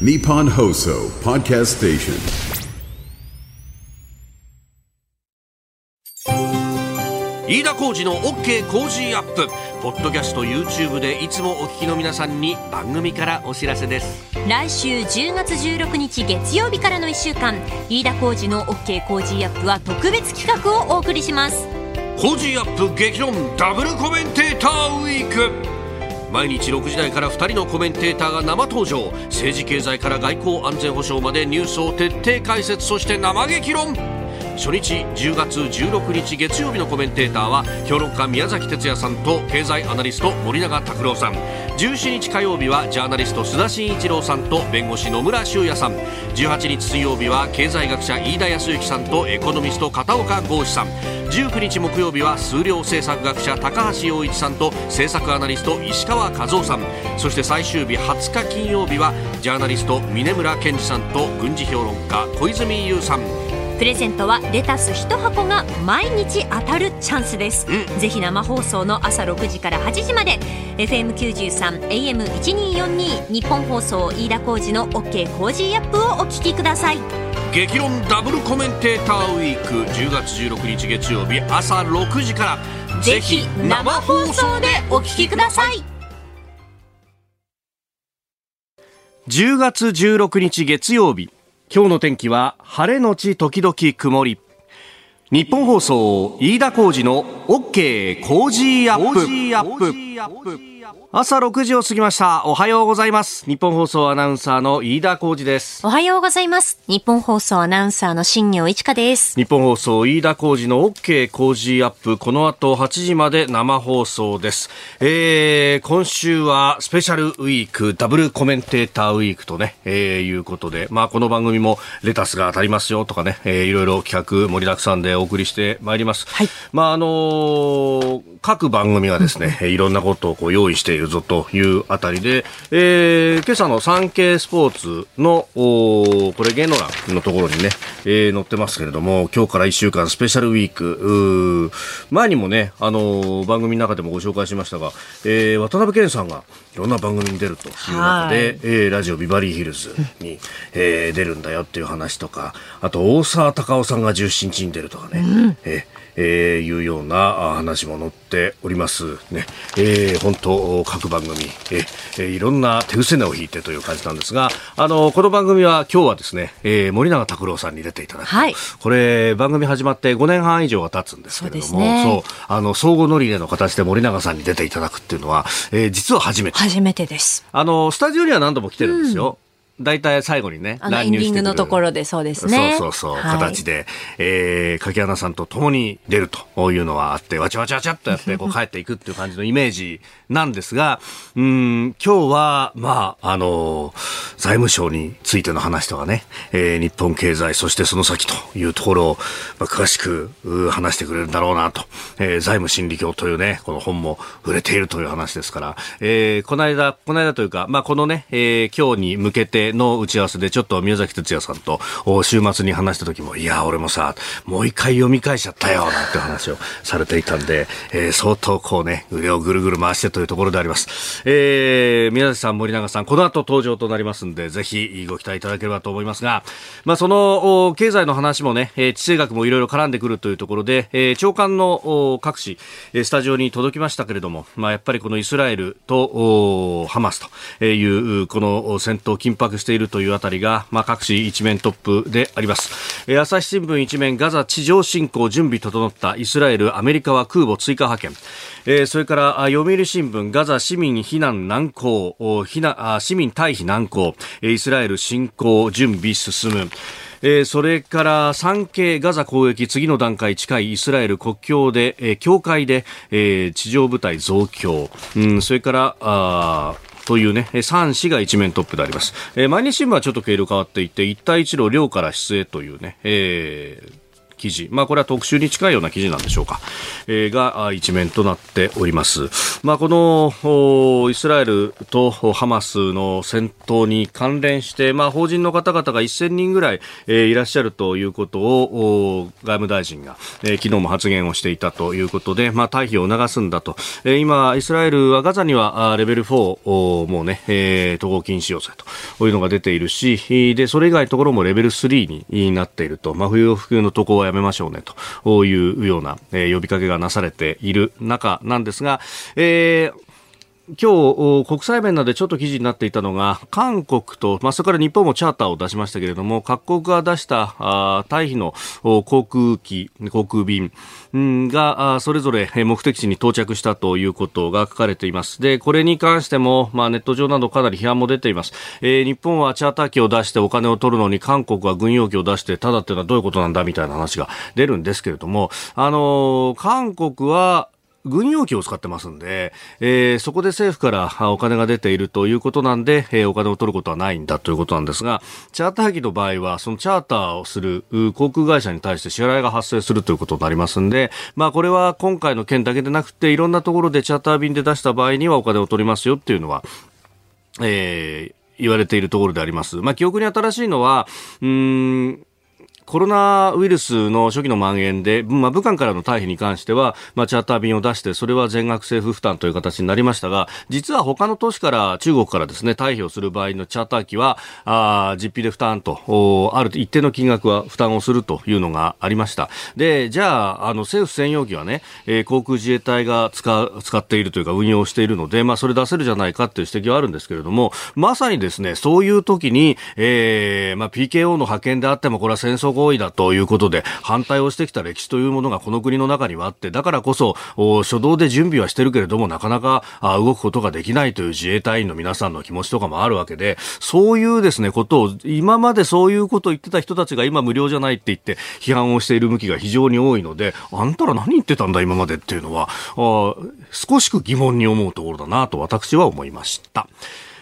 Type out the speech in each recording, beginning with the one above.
Nippon Hoso Podcast Station. 飯田浩司の OK 工事アップ。ポッドキャスト YouTube でいつもお聞きの皆さんに番組からお知らせです。来週10月16日月曜日からの1週間飯田浩司の OK 工事アップは特別企画をお送りします。工事アップ激論ダブルコメンテーターウィーク毎日6時台から2人のコメンテーターが生登場。政治経済から外交安全保障までニュースを徹底解説。そして生激論。初日10月16日月曜日のコメンテーターは評論家宮崎哲也さんと経済アナリスト森永卓郎さん。17日火曜日はジャーナリスト須田慎一郎さんと弁護士野村修也さん。18日水曜日は経済学者飯田康之さんとエコノミスト片岡剛志さん。19日木曜日は数量政策学者高橋洋一さんと政策アナリスト石川和夫さん。そして最終日20日金曜日はジャーナリスト峰村健二さんと軍事評論家小泉悠さん。プレゼントはレタス1箱が毎日当たるチャンスです、うん。ぜひ生放送の朝6時から8時まで FM93 AM1242 日本放送飯田浩司の OK 工事アップをお聞きください。激論ダブルコメンテーターウィーク10月16日月曜日朝6時からぜひ生放送でお聞きください。10月16日月曜日今日の天気は晴れのち時々曇り。日本放送飯田浩司の OK 工事アップ。朝6時を過ぎました。おはようございます。日本放送アナウンサーの飯田浩司です。おはようございます。日本放送アナウンサーの新業一華です。日本放送飯田浩司の OK 工事アップ。この後8時まで生放送です、えー、今週はスペシャルウィーク。ダブルコメンテーターウィークとね、えー、いうことで。まあこの番組もレタスが当たりますよ。とかね、えー、いろいろ企画盛りだくさんでお送りしてまいります、はい。まああのー各番組がですね、えーいろんなことをこう用意しているぞというあたりで、えー今朝の産経スポーツの、おーこれ芸能欄のところにね、えー載ってますけれども、今日から1週間スペシャルウィーク、うー前にもね、あのー番組の中でもご紹介しましたが、えー渡辺謙さんがいろんな番組に出るという中で、えーラジオビバリーヒルズに、えー出るんだよっていう話とか、あと大沢たかおさんが17日に出るとかね、えーえーいうようなあ話も載っておりますね。えー本当、各番組、えーえーいろんな手癖を引いてという感じなんですが、あの、この番組は今日はですね、えー森永卓郎さんに出ていただくと。はいこれ、番組始まって5年半以上が経つんですけれども、そうねあの、相互乗り入れの形で森永さんに出ていただくっていうのは、えー実は初めて。初めてですあの、スタジオには何度も来てるんですよ。大体最後にね、あのエンディングのところでそうですね。そうそうそう、はい。形で、えー、柿花さんと共に出るというのはあって、わちゃわちゃわちゃっとやって、こう 帰っていくっていう感じのイメージなんですが、うん、今日は、まあ、あの財務省についての話とかね、えー日本経済、そしてその先というところを、まあ、詳しくう話してくれるんだろうなと、えー財務心理教というね、この本も触れているという話ですから、えーこの間、この間というか、まあ、このね、えー今日に向けての打ち合わせで、ちょっと宮崎哲也さんと週末に話した時も、いや、俺もさ、もう一回読み返しちゃったよ、なんて話をされていたんで、えー相当こうね、腕をぐるぐる回してというところであります。えー宮崎さん、森永さん、この後登場となりますんで、ぜひご期待いただければと思いますが、まあ、その、経済の話もね、地政学もいろいろ絡んでくるというところで、えー長官の各紙、スタジオに届きましたけれども、まあ、やっぱりこのイスラエルとハマスという、この戦闘緊迫しているというあたりが、まあ、各紙一面トップであります。えー朝日新聞一面ガザ地上侵攻準備整ったイスラエル、アメリカは空母追加派遣。えーそれからあ読売新聞ガザ市民避難難航、お避難あ市民退避難航、えーイスラエル侵攻準備進む。えーそれから産経ガザ攻撃次の段階近いイスラエル国境で、えー境界で、えー地上部隊増強、うん、それからあというね、3紙が一面トップであります。えー毎日新聞はちょっと経路変わっていて、一帯一路、量から出へというね、えー記事、まあ、これは特集に近いような記事なんでしょうか、えー、が一面となっております。まあ、このイスラエルとハマスの戦闘に関連して、まあ、法人の方々が1000人ぐらい、えー、いらっしゃるということを外務大臣が、えー、昨日も発言をしていたということで、まあ、退避を促すんだと、えー、今、イスラエルはガザにはレベル4もうね、えー、渡航禁止要請と。いうのが出ているしでそれ以外のところもレベル3になっていると、まあ、不要不急の渡航はやめましょうねというような、呼びかけがなされている中なんですが、えー今日、国際面などでちょっと記事になっていたのが、韓国と、まあ、それから日本もチャーターを出しましたけれども、各国が出したあ退避の航空機、航空便がそれぞれ目的地に到着したということが書かれています。で、これに関しても、まあ、ネット上などかなり批判も出ています。えー、日本はチャーター機を出してお金を取るのに、韓国は軍用機を出してただっていうのはどういうことなんだみたいな話が出るんですけれども、あの、韓国は、軍用機を使ってますんで、えー、そこで政府からお金が出ているということなんで、えー、お金を取ることはないんだということなんですが、チャーター機の場合は、そのチャーターをする航空会社に対して支払いが発生するということになりますんで、まあこれは今回の件だけでなくて、いろんなところでチャーター便で出した場合にはお金を取りますよっていうのは、えー、言われているところであります。まあ記憶に新しいのは、うん、コロナウイルスの初期の蔓延で、まあ、武漢からの退避に関しては、まあ、チャーター便を出して、それは全額政府負担という形になりましたが、実は他の都市から、中国からですね、退避をする場合のチャーター機は、あ実費で負担と、ある一定の金額は負担をするというのがありました。で、じゃあ、あの、政府専用機はね、えー、航空自衛隊が使う、使っているというか運用しているので、まあ、それ出せるじゃないかっていう指摘はあるんですけれども、まさにですね、そういう時に、えー、まあ、PKO の派遣であっても、これは戦争行為だということで反対をしてきた歴史というものがこの国の中にはあってだからこそ初動で準備はしてるけれどもなかなか動くことができないという自衛隊員の皆さんの気持ちとかもあるわけでそういうですねことを今までそういうことを言ってた人たちが今無料じゃないって言って批判をしている向きが非常に多いのであんたら何言ってたんだ今までっていうのは少しく疑問に思うところだなと私は思いました。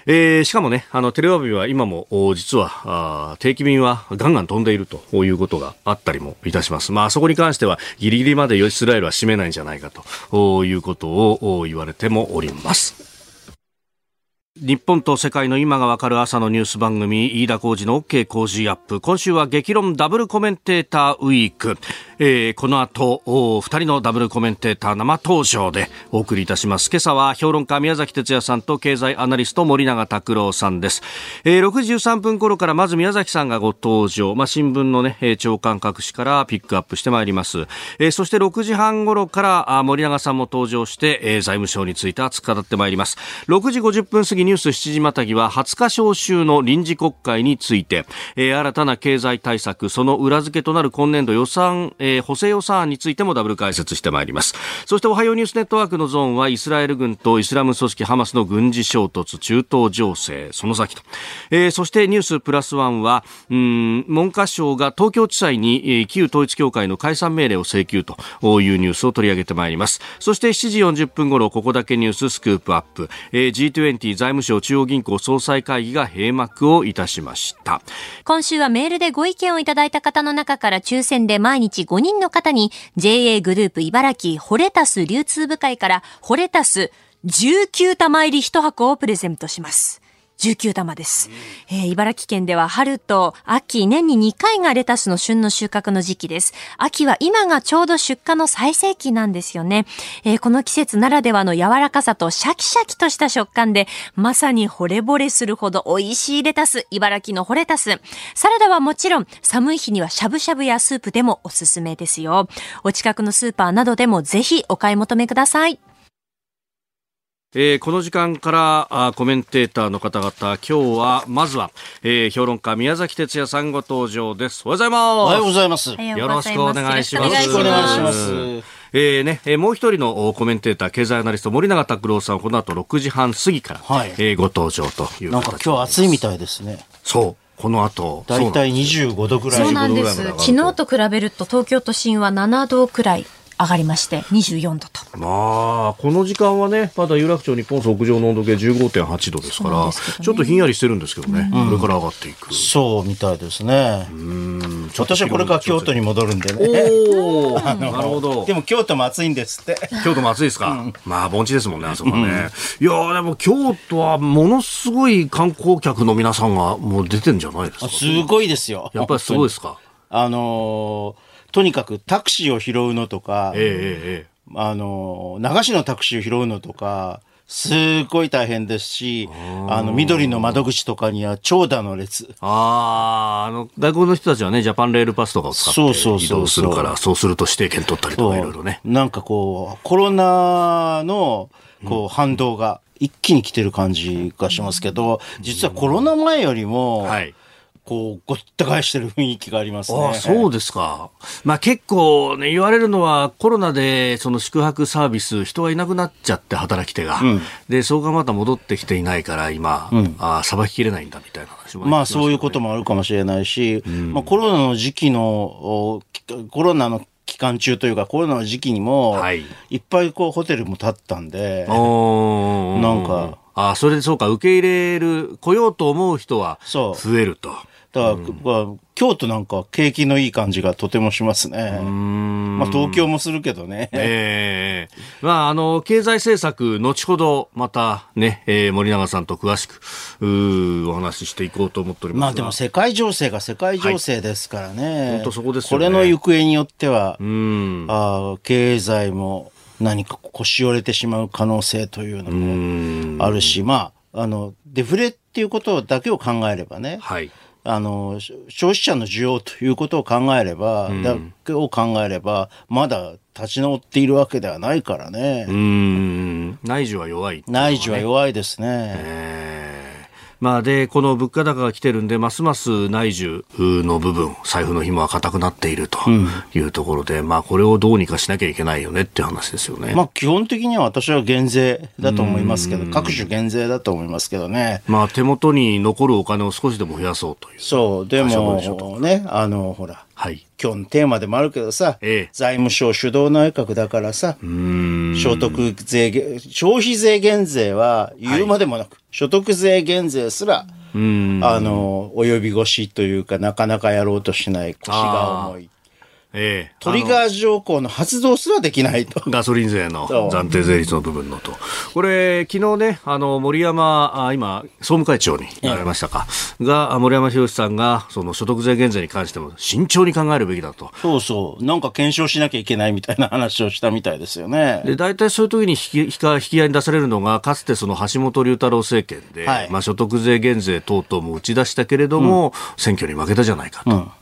えー、しかもね、あの、テレワビは今も、実は、定期便はガンガン飛んでいるということがあったりもいたします。まあ、そこに関しては、ギリギリまでイスラエルは閉めないんじゃないかということを言われてもおります。日本と世界の今がわかる朝のニュース番組飯田浩二の OK 工事アップ今週は激論ダブルコメンテーターウィーク、えー、この後二人のダブルコメンテーター生登場でお送りいたします。今朝は評論家宮崎哲也さんと経済アナリスト森永拓郎さんです、えー、6時13分頃からまず宮崎さんがご登場、まあ、新聞のね長官各紙からピックアップしてまいります、えー、そして6時半頃からあ森永さんも登場して、えー、財務省について熱く語ってまいります。6時50分過ぎニュース7時またぎは20日召集の臨時国会について、えー、新たな経済対策、その裏付けとなる今年度予算、えー、補正予算案についてもダブル解説してまいります。そしておはようニュースネットワークのゾーンはイスラエル軍とイスラム組織ハマスの軍事衝突、中東情勢、その先と。えー、そしてニュースプラスワンは、うん、文科省が東京地裁に、えー、旧統一協会の解散命令を請求というニュースを取り上げてまいります。そして7時40分頃、ここだけニューススクープアップ、えー、G20 財務省中央銀行総裁会議が閉幕をいたしました今週はメールでご意見をいただいた方の中から抽選で毎日5人の方に JA グループ茨城ホレタス流通部会からホレタス19玉入り1箱をプレゼントします。19玉です、えー、茨城県では春と秋年に2回がレタスの旬の収穫の時期です。秋は今がちょうど出荷の最盛期なんですよね。えー、この季節ならではの柔らかさとシャキシャキとした食感でまさに惚れ惚れするほど美味しいレタス、茨城のホレタス。サラダはもちろん寒い日にはしゃぶしゃぶやスープでもおすすめですよ。お近くのスーパーなどでもぜひお買い求めください。えー、この時間からあコメンテーターの方々今日はまずは、えー、評論家宮崎哲也さんご登場です。おはようございます。おはようございます。よろしくお願いします。よろしくお願いします。えーね、えー、もう一人のコメンテーター経済アナリスト森永卓郎さんこの後6時半過ぎから、はい、えー、ご登場というなんか今日暑いみたいですね。そう。この後だいたい25度ぐらい。そうなんです。昨日と比べると東京都心は7度くらい上がりまして、24度と。まあ、この時間はね、まだ有楽町日本屋上の温度計15.8度ですから、ねちょっとひんやりしてるんですけどね、これから上がっていく。そうみたいですね。私はこれから京都に戻るんでね。おお、なるほど。でも京都も暑いんですって。京都も暑いですか、まあ盆地ですもんねあそこはね、いやーでも京都はものすごい観光客の皆さんがもう出てんじゃないですか？すごいですよ。やっぱりすごいですか？あのーとにかくタクシーを拾うのとか、ええええあのー流しのタクシーを拾うのとか、すごい大変ですし、あの、緑の窓口とかには長蛇の列。ああ、あの、外国の人たちはね、ジャパンレールパスとかを使ってそうそうそうそう移動するから、そうすると指定券取ったりとかいろいろね。なんかこう、コロナの、こう、反動が一気に来てる感じがしますけど、実はコロナ前よりも、はい。こう、ごった返してる雰囲気がありますね。ああ、そうですか。まあ結構ね、言われるのはコロナでその宿泊サービス、人がいなくなっちゃって働き手が。で、そこがまた戻ってきていないから今、ああ、さばききれないんだみたいな話も、まあそういうこともあるかもしれないし、まあコロナの時期の、おコロナの期間中というかコロナの時期にも、はいい、っぱいこうホテルも建ったんで、なんか。ああ、それでそうか、受け入れる、来ようと思う人は増えると。だから、まあ京都なんか景気のいい感じがとてもしますね。まあ東京もするけどね。ええまあ、あの、経済政策、後ほど、またね、えー森永さんと詳しく、うーお話ししていこうと思っておりますが。まあでも世界情勢が世界情勢ですからね。本当そこですよねこれの行方によっては、うん。あー経済も何か腰折れてしまう可能性というのもあるし、まあ、あの、デフレっていうことだけを考えればね、はい。あの、し消費者の需要ということを考えれば、だけを考えれば、まだ立ち直っているわけではないからね。うん。内需は弱いいね。内需は弱いですね。ええまあで、この物価高が来てるんで、ますます内需の部分、財布の紐は固くなっているというところで、まあこれをどうにかしなきゃいけないよねっていう話ですよね。まあ基本的には私は減税だと思いますけど、各種減税だと思いますけどね。まあ手元に残るお金を少しでも増やそうという。そう、でもね、あの、ほら、はい。今日のテーマでもあるけどさ、ええ財務省主導内閣だからさ、所得税減、消費税減税は言うまでもなく、所得税減税すら、あの、及び腰というか、なかなかやろうとしない腰が重い。ええトリガー条項の発動すらできないと。ガソリン税の暫定税率の部分のと。これ、昨日ね、あの、森山、あ今、総務会長になられましたか、が、森山博さんが、その所得税減税に関しても慎重に考えるべきだと。そうそう。なんか検証しなきゃいけないみたいな話をしたみたいですよね。で、大体そういう時に引き引き引き合いに出されるのが、かつてその橋本龍太郎政権で、はいまあ所得税減税等々も打ち出したけれども、選挙に負けたじゃないかと。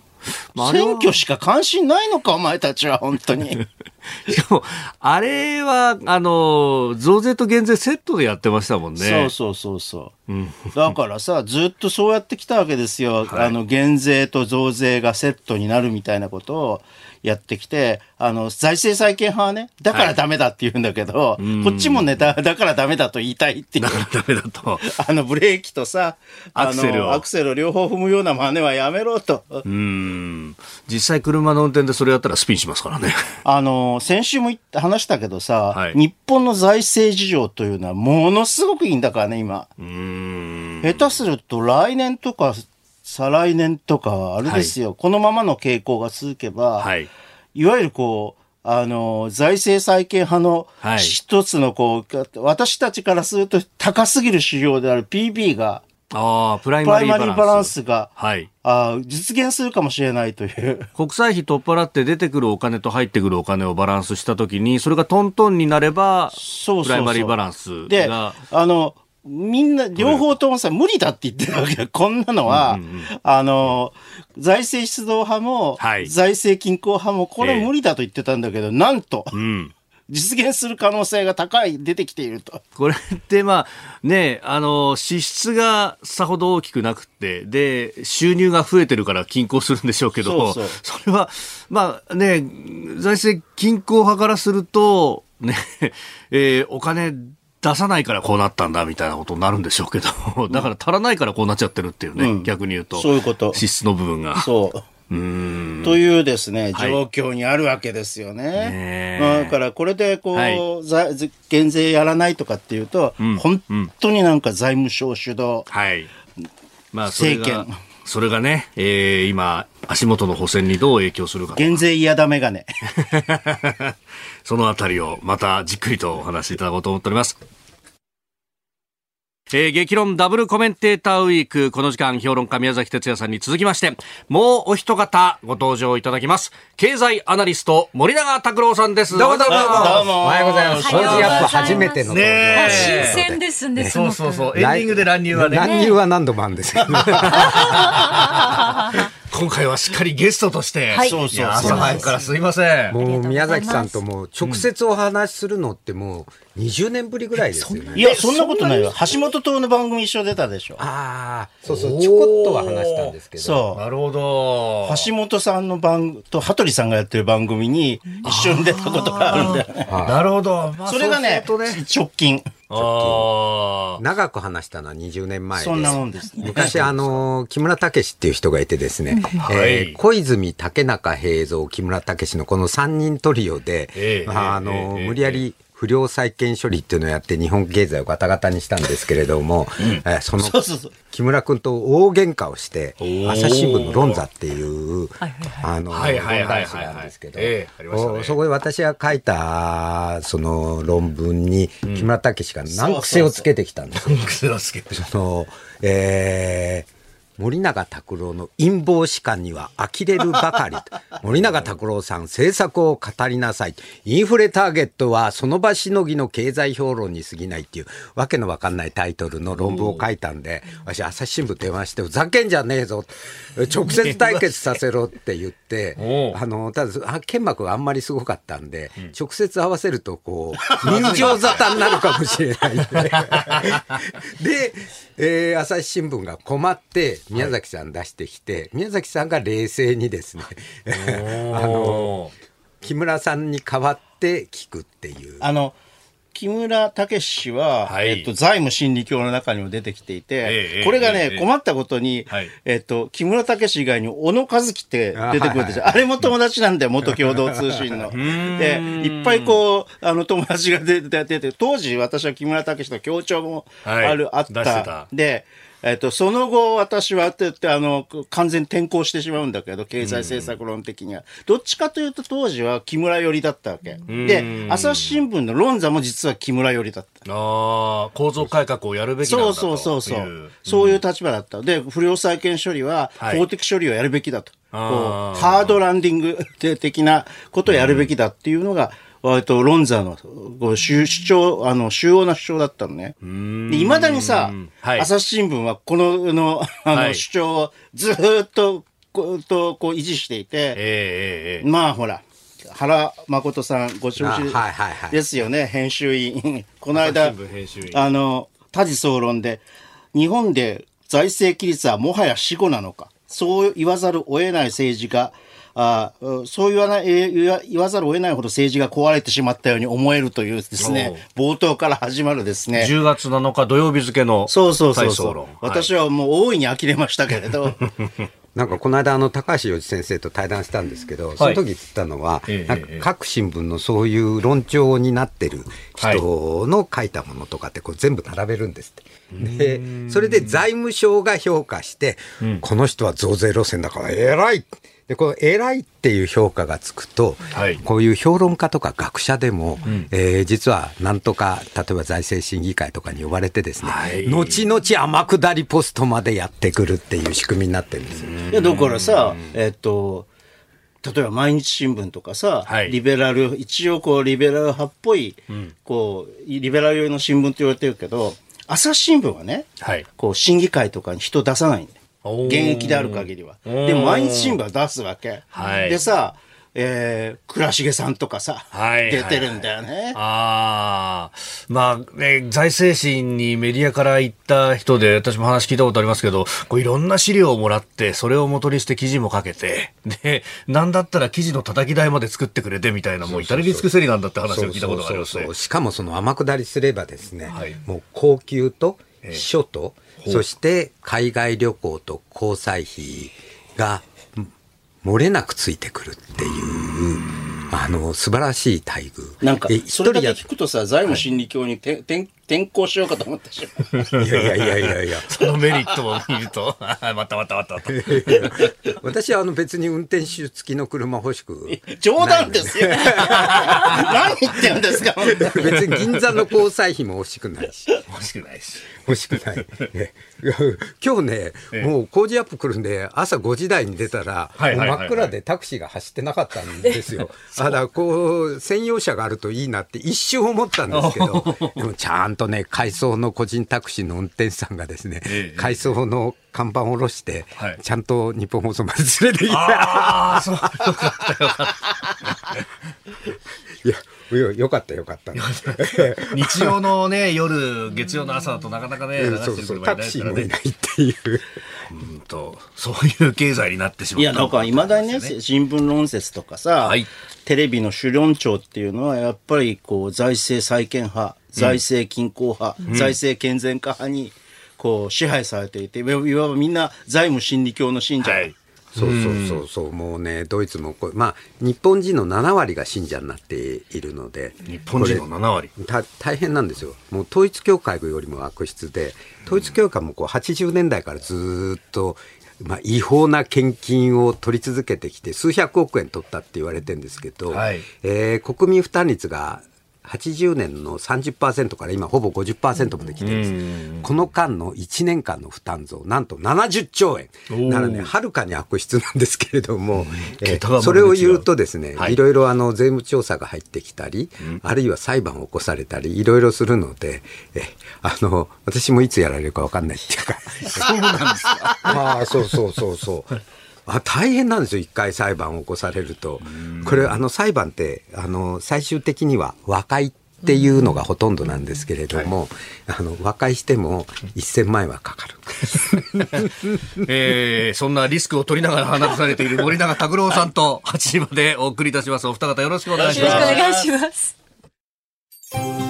まあ選挙しか関心ないのか、お前たちは、本当に。しかも、あれは、あの、増税と減税セットでやってましたもんね。そうそうそうそう。だからさ、ずっとそうやってきたわけですよ。あの、減税と増税がセットになるみたいなことをやってきて、あの、財政再建派はね、だからダメだって言うんだけど、こっちもねだ、だからダメだと言いたいっていうだ。からダメだと。あの、ブレーキとさ、アクセルをアクセルを両方踏むような真似はやめろと。うん。実際車の運転でそれやったらスピンしますからね。あの、先週も言った話したけどさ、はい日本の財政事情というのはものすごくいいんだからね、今。うん。下手すると来年とか再来年とかはあれですよ、このままの傾向が続けば、はい。い、わゆるこう、あの、財政再建派のはい一つのこう、私たちからすると高すぎる指標である PB が、ああ、プライマリーバランス。が、はい。あ実現するかもしれないという。国債費取っ払って出てくるお金と入ってくるお金をバランスしたときに、それがトントンになれば、そうそうそうプライマリーバランスで、が、あの、みんな、両方ともさ、無理だって言ってるわけよ。こんなのは、あの、財政出動派も、はい財政均衡派も、これええ無理だと言ってたんだけど、なんと、うん。実現する可能性が高い、出てきていると。これってまあね、あの、支出がさほど大きくなくって、で、収入が増えてるから均衡するんでしょうけど、そうそうれは、まあね、財政均衡派からすると、ね、えーお金出さないからこうなったんだみたいなことになるんでしょうけど、だから足らないからこうなっちゃってるっていうね、うん逆に言うと。そういうこと支出の部分が。そう。というですね、はい状況にあるわけですよねね。えまあだからこれでこう、はいざ減税やらないとかっていうと、ん本当になんか財務省主導。はい。まあ、政権、それがね、えー今、足元の補選にどう影響するか。減税嫌だめがね。そのあたりをまたじっくりとお話しいただこうと思っております。えー激論ダブルコメンテーターウィーク。この時間、評論家宮崎哲也さんに続きまして、もうお一方ご登場いただきます。経済アナリスト、森永拓郎さんです。どうもどうもどうもおはようございます。おはようございます掃除アップ初めてのねえ新鮮ですね、すそうそうそう。エンディングで乱入はね。乱入は何度もあるんですけど、今回はしっかりゲストとして。はいそうそういや朝早くからすいません。もう宮崎さんともう直接お話しするのってもう20年ぶりぐらいですよね。いや、そんなことないよ。橋本島の番組一緒出たでしょ。ああ、そうそう、ちょこっとは話したんですけど。そう。なるほど。橋本さんの番と羽鳥さんがやってる番組に一緒に出たことがあるんだよね。なるほど。ま あそれがね、そうするとね長く話したのは20年前です。そんなもんですね。昔あの木村武史っていう人がいてですね、はい。えー小泉竹中平蔵木村武史のこの3人トリオで、ええ。まああのええ。無理やり不良債権処理っていうのをやって日本経済をガタガタにしたんですけれども、えーそのそうそうそう。木村君と大喧嘩をしてー朝日新聞の論座っていうあのはいはいはいはい論壇誌なんですけど、ええありましたねおそこで私が書いたその論文に木村武史が難癖をつけてきたんですよ。癖をつけて。その、えー森永卓郎の陰謀士官には呆れるばかり。森永卓郎さん、政策を語りなさい。インフレターゲットはその場しのぎの経済評論に過ぎないっていうわけのわかんないタイトルの論文を書いたんで、私、朝日新聞電話して、ふざけんじゃねえぞ。直接対決させろって言って あの、ただ、あ剣幕があんまりすごかったんで、直接合わせると、こう、人情沙汰になるかもしれない。で、えー朝日新聞が困って宮崎さん出してきて、宮崎さんが冷静にですね あの木村さんに代わって聞くっていう。あの、木村武史は、はい。えっと、財務心理教の中にも出てきていて、ええこれがね、ええ。困ったことに、はい。えっと、木村武史以外に小野和樹って出てくるでしょ。あ,、あはいれも友達なんだよ、元共同通信の。で、いっぱいこう、あの、友達が出て出て、当時私は木村武史と協調もはい。ある、あっ出してたた。で、えっと、その後、私はってって、あの、完全に転向してしまうんだけど、経済政策論的には。どっちかというと、当時は木村寄りだったわけ。で、朝日新聞の論座も実は木村寄りだった。ああ、構造改革をやるべきだとそうそうそうそ。いうそういう立場だった。で、不良債権処理ははい法的処理をやるべきだと。こうあーハードランディング 的なことをやるべきだっていうのが、割とロンザの主主張、あの、主要な主張だったのね。いまだにさ、はい。朝日新聞はこの、の、あの、はい。主張をずーっと、こう、と、こう維持していて、えええまあほら、原誠さんご承知あはいはいはい。ですよね、編集員。この間あの、多事総論で、日本で財政規律はもはや死後なのか、そう言わざるを得ない政治が、あうんそう言わない、えー言わ言わざるを得ないほど政治が壊れてしまったように思えるというですね、冒頭から始まるですね。10月7日土曜日付のそうそうそうそう。私はもう大いに呆れましたけれど、なんかこの間あの高橋洋一先生と対談したんですけど、その時言ったのは、ええなんかええ各新聞のそういう論調になってる人の書いたものとかってこう全部並べるんですって。で、それで財務省が評価して、この人は増税路線だから偉いで、この偉いっていう評価がつくと、はいこういう評論家とか学者でも、えー実はなんとか、例えば財政審議会とかに呼ばれてですね、はい後々天下りポストまでやってくるっていう仕組みになってるんですよ。いやだからさ、えっと、例えば毎日新聞とかさ、はいリベラル、一応こうリベラル派っぽい、こう、リベラル寄りの新聞って言われてるけど、朝日新聞はね、はい。こう審議会とかに人出さないんだよ。おー現役である限りは。ーでも毎日新聞は出すわけ。はいでさ、えー、倉重さんとかさ、はい出てるんだよね。ああ、まあね、財政審にメディアから行った人で、私も話聞いたことありますけど、こういろんな資料をもらって、それを元にして記事もかけて、で、なんだったら記事の叩き台まで作ってくれてみたいな、もう至れり尽くせりなんだって話を聞いたことがありますね。しかもその天下りすればですね、はいもう高級と秘書と、そして海外旅行と交際費が、漏れなくついてくるっていう、あの、素晴らしい待遇。なんかえ、それだけや聞くとさ、財務心理教にて転転校しようかと思ったしまう。いやいやいやいやいや。そのメリットを見ると、あまたまたまたまた。私はあの別に運転手付きの車欲しく。冗談ですよ。何言ってるんですか、本当に別に銀座の交際費も欲しくないし。欲しくないし。欲しくない。えいや今日ね、もう工事アップ来るんで、朝5時台に出たら、はいはいはいはいもう真っ暗でタクシーが走ってなかったんですよ。ただ、こう、専用車があるといいなって一瞬思ったんですけど、でもちゃんとね、改装の個人タクシーの運転手さんがですね、ええ改装の看板を下ろして、はいちゃんと日本放送まで連れて行った。ああ、そう、よかったよかった。いや、よよかったよかった。日曜のね、夜、月曜の朝だとなかなかね、流そうしてるそうタク車いないからねシーもいな。いっていう。うんと、そういう経済になってしまった。いや、なんか、いまだにね、新聞論説とかさ、はいテレビの主論調っていうのは、やっぱり、こう、財政再建派、財政均衡派、財政健全化派に、こう、支配されていて、いわいわばみんな財務心理教の信者。はい。そうそうそうそう、もうね、ドイツもこう、まあ、日本人の7割が信者になっているので、日本人の7割？た大変なんですよ、もう統一教会よりも悪質で、統一教会もこう80年代からずーっと、まあ、違法な献金を取り続けてきて、数百億円取ったって言われてるんですけど、はいえー国民負担率が80年の30%から今ほぼ50%まで来てるんです。この間の1年間の負担増、なんと70兆円。ならね、はるかに悪質なんですけれども、えーそれを言うとですね、はいいろいろあの税務調査が入ってきたり、あるいは裁判を起こされたり、いろいろするので、えあの、私もいつやられるかわかんないっていうか。そうなんですか。ああ、そうそうそうそう。あ大変なんですよ、一回裁判を起こされると。これ、あの裁判って、あの最終的には和解っていうのがほとんどなんですけれども、あの和解しても1000万円はかかる。えー、そんなリスクを取りながら話されている森永拓郎さんと 8時までお送りいたします。お二方よろしくお願いしよろしくおます。願いします。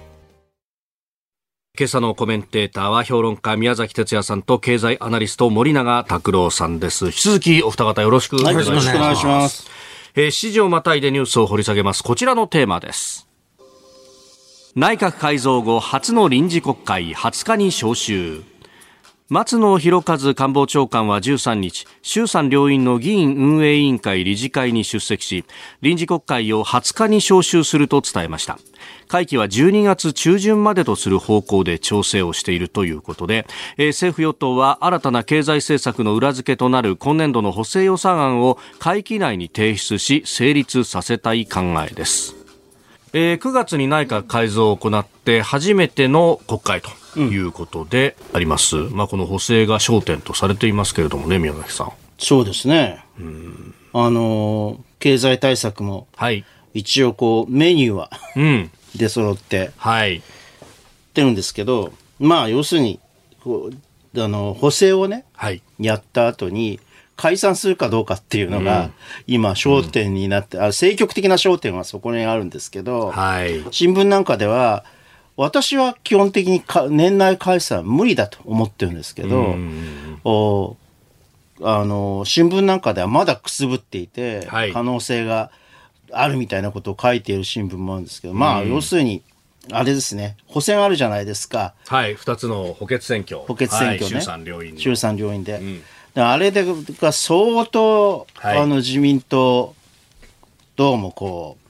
今朝のコメンテーターは評論家宮崎哲也さんと経済アナリスト森永拓郎さんです。引き続きお二方よろしくおはい、願いします。よろしくお願いします。えー、指示をまたいでニュースを掘り下げます。こちらのテーマです。内閣改造後初の臨時国会20日に召集。松野博一官房長官は13日、衆参両院の議員運営委員会理事会に出席し、臨時国会を20日に召集すると伝えました。会期は12月中旬までとする方向で調整をしているということで、えー政府与党は新たな経済政策の裏付けとなる今年度の補正予算案を会期内に提出し、成立させたい考えです。えー9月に内閣改造を行って初めての国会ということであります。まあ、この補正が焦点とされていますけれどもね、宮崎さん。そうですね。あのー経済対策もはい。一応こうメニューはうん。出揃ってはい。ってるんですけど、まあ要するに、こう、あの、補正をね、はい。やった後に、解散するかどうかっていうのが、今焦点になって、あ政局的な焦点はそこにあるんですけど、はい。新聞なんかでは、私は基本的にか年内解散無理だと思ってるんですけど、おあの新聞なんかではまだくすぶっていて、はい可能性があるみたいなことを書いている新聞もあるんですけど、まあ要するに、あれですね、補選あるじゃないですか。はい。二つの補欠選挙。補欠選挙ね。はい、衆参両院の衆参両院で。であれでが相当、はいあの自民党、どうもこう、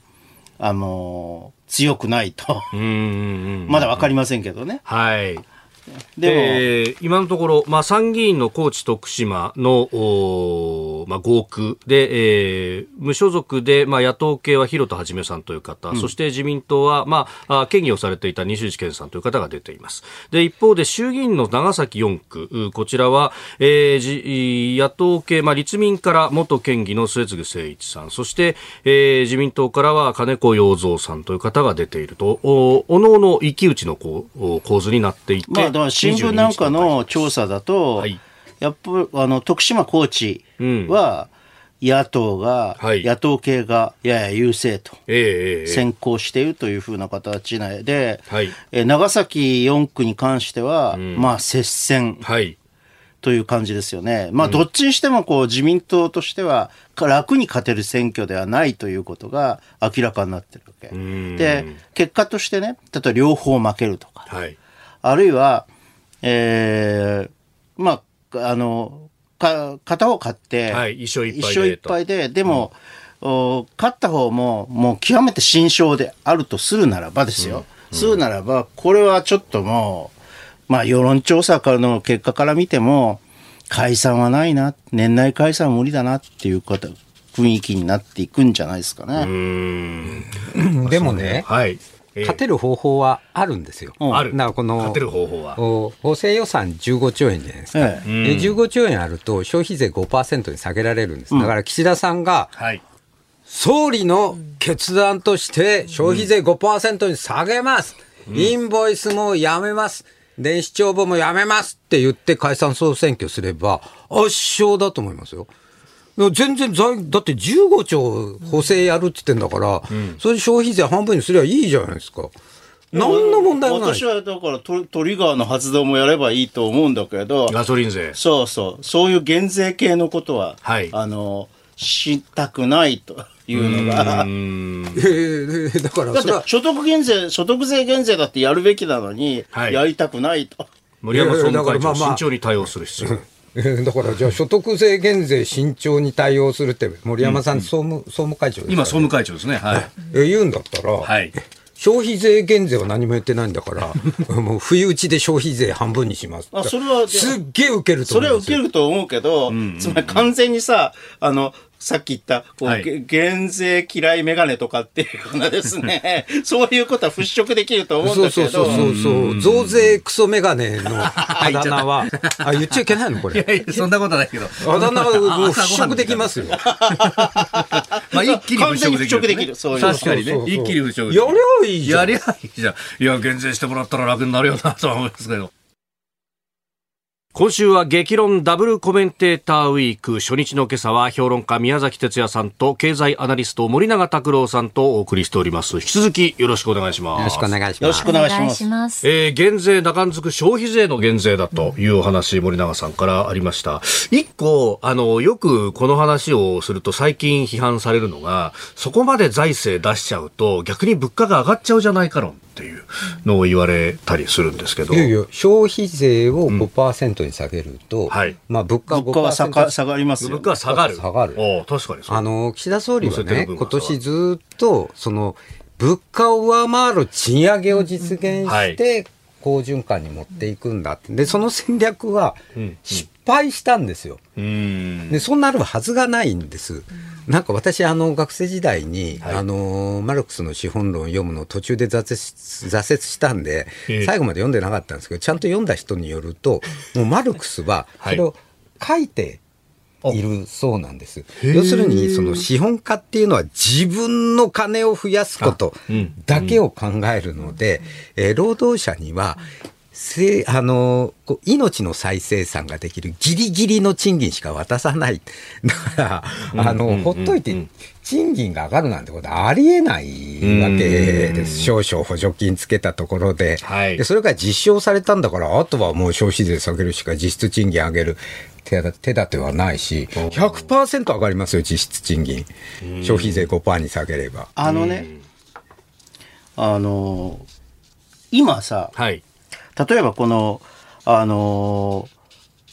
あの強くないと。まだわかりませんけどね。はい。でも、えー今のところ、まあ、参議院の高知徳島の、まあ、合区で、えー無所属で、まあ、野党系は広田一さんという方、そして自民党は、まあ、あ県議をされていた西内健さんという方が出ています。で、一方で衆議院の長崎4区、うこちらは、えーじ野党系、まあ、立民から元県議の末次誠一さん、そして、えー自民党からは金子洋三さんという方が出ていると、おおのおの一騎打ちのこうお構図になっていて、まあ、だ新聞なんかの調査だと、はいやっぱりあの徳島、高知は、野党が、はい野党系がやや優勢と。先行しているというふうな形で、はいえー長崎4区に関しては、まあ接戦はい。という感じですよね。まあどっちにしてもこう自民党としては楽に勝てる選挙ではないということが明らかになってるわけ。んで、結果としてね、例えば両方負けるとか、はい。あるいは、えーまあ、あの、か片方勝って、はい一勝一敗で一勝一敗で、でも、お勝った方も、もう極めて新勝であるとするならばですよ。するならば、これはちょっともう、まあ、世論調査からの結果から見ても、解散はないな、年内解散は無理だなっていう方雰囲気になっていくんじゃないですかね。でもね、はい。ええ勝てる方法はあるんですよ。うんある。だからこの勝てる方法は。お補正予算15兆円じゃないですか。ええで15兆円あると消費税5%に下げられるんです。だから岸田さんがはい。総理の決断として消費税5%に下げます。インボイスもやめます。電子帳簿もやめますって言って解散総選挙すれば圧勝だと思いますよ。全然財、だって15兆補正やるって言ってんだから、それで消費税半分にすればいいじゃないですか。何の問題もない私。はだからトトリガーの発動もやればいいと思うんだけど、ガソリン税。そうそう、そういう減税系のことは、はいあの、したくないというのが。だ えーだからって所得減税、所得税減税だってやるべきなのに、はいやりたくないと。森山総務会長、あまあ慎重に対応する必要。え ーだからじゃあ所得税減税慎重に対応するって森山さん総務,、総務会長ですから今、総務会長ですね。はい。えー言うんだったら、はい。消費税減税は何も言ってないんだから もう不意打ちで消費税半分にしますあそれはすっげえウケるとそれは受けると思うけど、つまり完全にさ、あの、さっき言った、こう、はい。げ減税嫌いメガネとかっていうようなですね、そういうことは払拭できると思うんそうだけど、そうそうそうそう増税クソメガネの あだ名はあ言っちゃいけないの？これ。いやいや、そんなことないけど。あだ名はもう払拭できますよ。まあ、一気に払拭できる、完全に払拭できる。そういう確かにね。一気に払拭できる。やりゃいいじゃん。やりゃいいじゃん。いや、減税してもらったら楽になるよなとは思いますけど。今週は激論ダブルコメンテーターウィーク初日の今朝は評論家宮崎哲也さんと経済アナリスト森永卓郎さんとお送りしております。引き続きよろしくお願いします。よろしくお願いしますよろしくお願いします。えー減税中んづく消費税の減税だというお話、森永さんからありました。一個、あの、よくこの話をすると最近批判されるのが、そこまで財政出しちゃうと逆に物価が上がっちゃうじゃないか論っていうのを言われたりするんですけど。いやいや消費税を5%に下げると、はいまあ物価物価は下5%が下がりますよ。物価は下がる。下がる確かにそう。あの岸田総理はね、今年ずっとその物価を上回る賃上げを実現して、好循環に持っていくんだって、でその戦略はん失敗したんですよ。うーん。でそうなるはずがないんです。なんか私あの学生時代に、はいあのマルクスの資本論を読むのを途中で挫折し挫折したんでええ最後まで読んでなかったんですけどちゃんと読んだ人によるともうマルクスはそれを書いているそうなんです。要するにその資本家っていうのは自分の金を増やすことうんだけを考えるので、えー労働者にはせあの命の再生産ができるギリギリの賃金しか渡さない。だから、あの、ほっといて、賃金が上がるなんてことはありえないわけです。少々補助金つけたところで。はいでそれが実証されたんだから、あとはもう消費税下げるしか実質賃金上げる手立手立てはないし、100%上がりますよ、実質賃金。消費税5%に下げれば。あのね、あの、今さ、はい。例えばこの、あの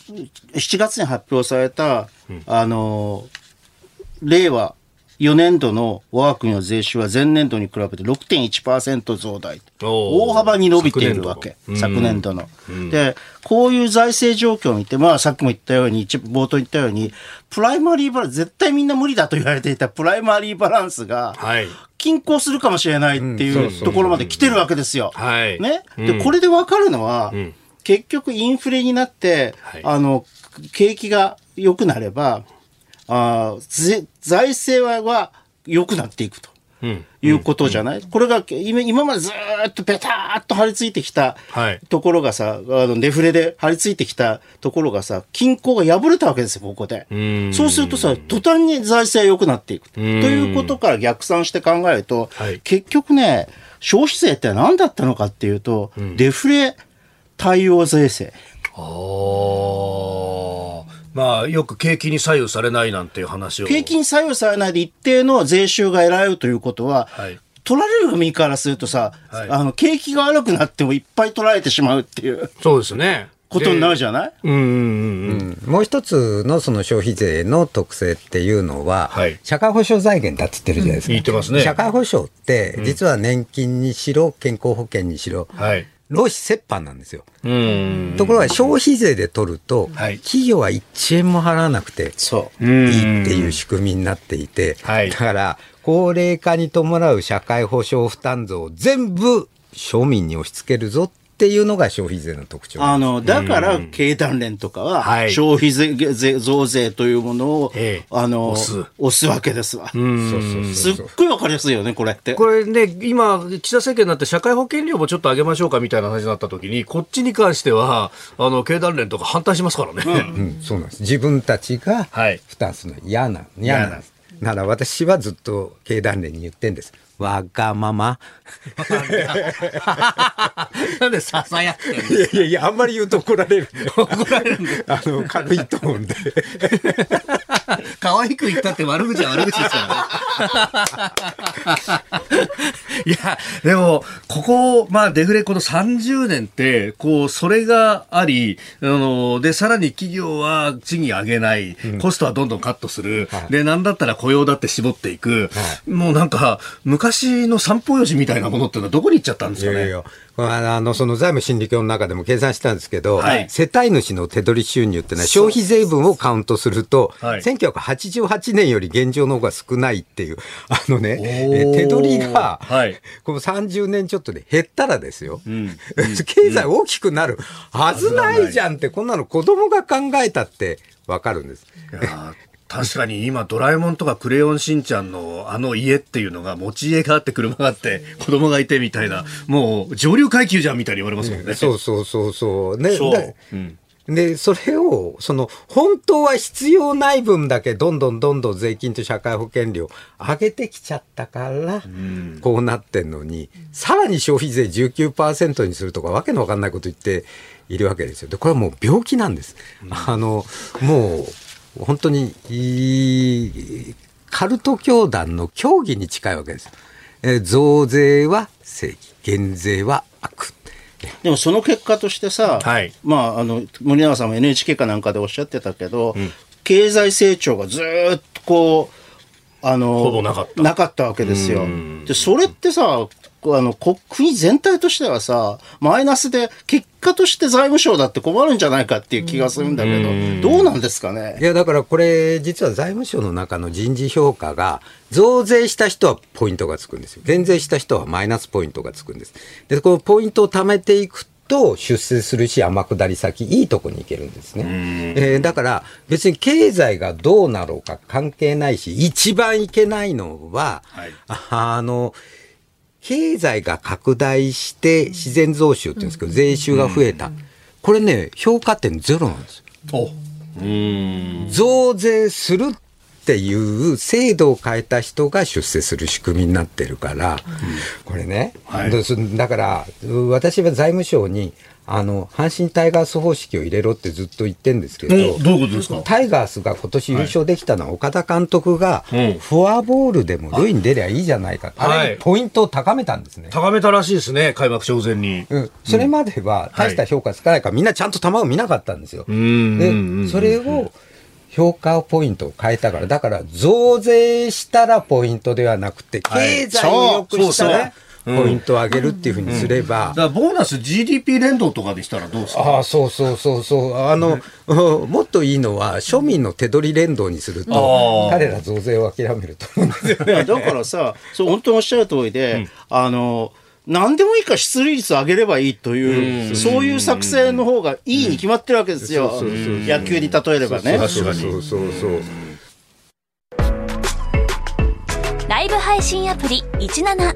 ー、7月に発表された、あのー、令和4年度の我が国の税収は前年度に比べて6.1%増大。大幅に伸びているわけ。昨昨年度の。で、こういう財政状況を見て、まあさっきも言ったように、一冒頭言ったように、プライマリーバランス、絶対みんな無理だと言われていたプライマリーバランスが、はい。均衡するかもしれないっていうところまで来てるわけですよ。はいね？で、うんこれでわかるのは、ん結局インフレになって、はいあの、景気が良くなれば、あ財政はは良くなっていくと。うん。いうことじゃない、これが今今までずーっとペターっと張り付いてきたはいところがさ、あのデフレで張り付いてきたところがさ、均衡が破れたわけですよ、ここで。んそうするとさ、途端に財政は良くなっていく。とんいうことから逆算して考えると、はい結局ね、消費税って何だったのかっていうと、デフレ対応税制。ああ。まあ、よく景気に左右されないなんていう話を。景気に左右されないで一定の税収が得られるということは、はい取られる身からするとさ、はいあの景気が悪くなってもいっぱい取られてしまうっていうそうですね。ことになるじじゃない？うんうんうんうん。もう一つのその消費税の特性っていうのは、はい社会保障財源だっつってるじゃないですか。言ってますね社会保障って、実は年金にしろ、健康保険にしろ、はい。労使折半なんですよ。うん。ところが消費税で取ると、はい企業は1円も払わなくてそう。いいっていう仕組みになっていて、はいだから高齢化に伴う社会保障負担増を全部庶民に押し付けるぞっていうのが消費税の特徴あの、だから、経団連とかは、はい消費税税増税というものを、ええあの、押す押すわけですわ。すっごいわかりやすいよね、これって。これね、今、岸田政権になって社会保険料もちょっと上げましょうかみたいな話になった時に、こっちに関しては、あの、経団連とか反対しますからね。うん、そうなんです。自分たちがはい負担するのは嫌な、嫌なんです。なら私はずっと経団連に言ってんです。わがまま。なんでささやっていやいやいや、あんまり言うと怒られる。怒られるあの、軽いトーンで。可愛く言ったって悪口は悪口ですからね。いや、でも、ここ、まあ、デフレこの30年って、こう、それがあり、あの、で、さらに企業は賃金上げない、コストはどんどんカットする、で、なんだったら雇用だって絞っていく、もうなんか、昔の散歩よしみたいなものっていうのはどこに行っちゃったんですかね？いやいやあのその財務心理教の中でも計算したんですけど、はい。世帯主の手取り収入ってのは消費税分をカウントすると、はい。1988年より現状の方が少ないっていう、あのね、手取りが、はい。この30年ちょっとで減ったらですよ、ん。経済大きくなるはずないじゃんって、こんなの子供が考えたってわかるんです。確かに今ドラえもんとかクレヨンしんちゃんのあの家っていうのが持ち家があって車があって子供がいてみたいなもう上流階級じゃんみたいに言われますもんね。そうそうそうそう。ね、そうだうんで、それを、その、本当は必要ない分だけ、どんどんどんどん税金と社会保険料上げてきちゃったから、こうなってんのに、さらに消費税19%にするとか、わけのわかんないこと言っているわけですよ。で、これはもう病気なんです。あの、もう、本当に、カルト教団の教義に近いわけです。えー増税は正義、減税は悪。でもその結果としてさ、はいまあ、あの、森永さんも NHK かなんかでおっしゃってたけど、経済成長がずーっとこう、あの、ほぼなかったわけですよ。で、それってさ、あの、こ国全体としてはさ、マイナスで、結果として財務省だって困るんじゃないかっていう気がするんだけど、どうなんですかね？い。やだからこれ実は財務省の中の人事評価が増税した人はポイントがつくんですよ。減税した人はマイナスポイントがつくんです。でこのポイントを貯めていくと出世するし天下り先いいとこに行けるんですね、えーだから別に経済がどうなろうか関係ないし一番いけないのは、はい。ああの経済が拡大して自然増収っていうんですけど、税収が増えた。これね、評価点ゼロなんですよ。増税するっていう制度を変えた人が出世する仕組みになってるから、これね、はい。だだから私は財務省にあの阪神タイガース方式を入れろってずっと言ってんですけどおどういうことですか？タイガースが今年優勝できたのは岡田監督がうん。フォアボールでも塁に出りゃいいじゃないかあはい。れポイントを高めたんですね。高めたらしいですね開幕直前に。うん、それまでは大した評価つかないから、みんなちゃんと球を見なかったんですよ。んで、それを評価ポイントを変えたから、だから増税したらポイントではなくて、はい。経済を良くしたそうらポイントを上げるっていうふうにすれば。だ、からボーナス GDP 連動とかでしたらどうですかああ、そうそうそうそう。あの、うん もっといいのは、庶民の手取り連動にすると彼ら増税を諦めると思うんですよね。だからさ、そう本当におっしゃる通りで、あの何でもいいから出塁率を上げればいいという、そういう作戦の方がいいに決まってるわけですよ、野球に例えればね。そうそうそうそう。ライブ配信アプリ17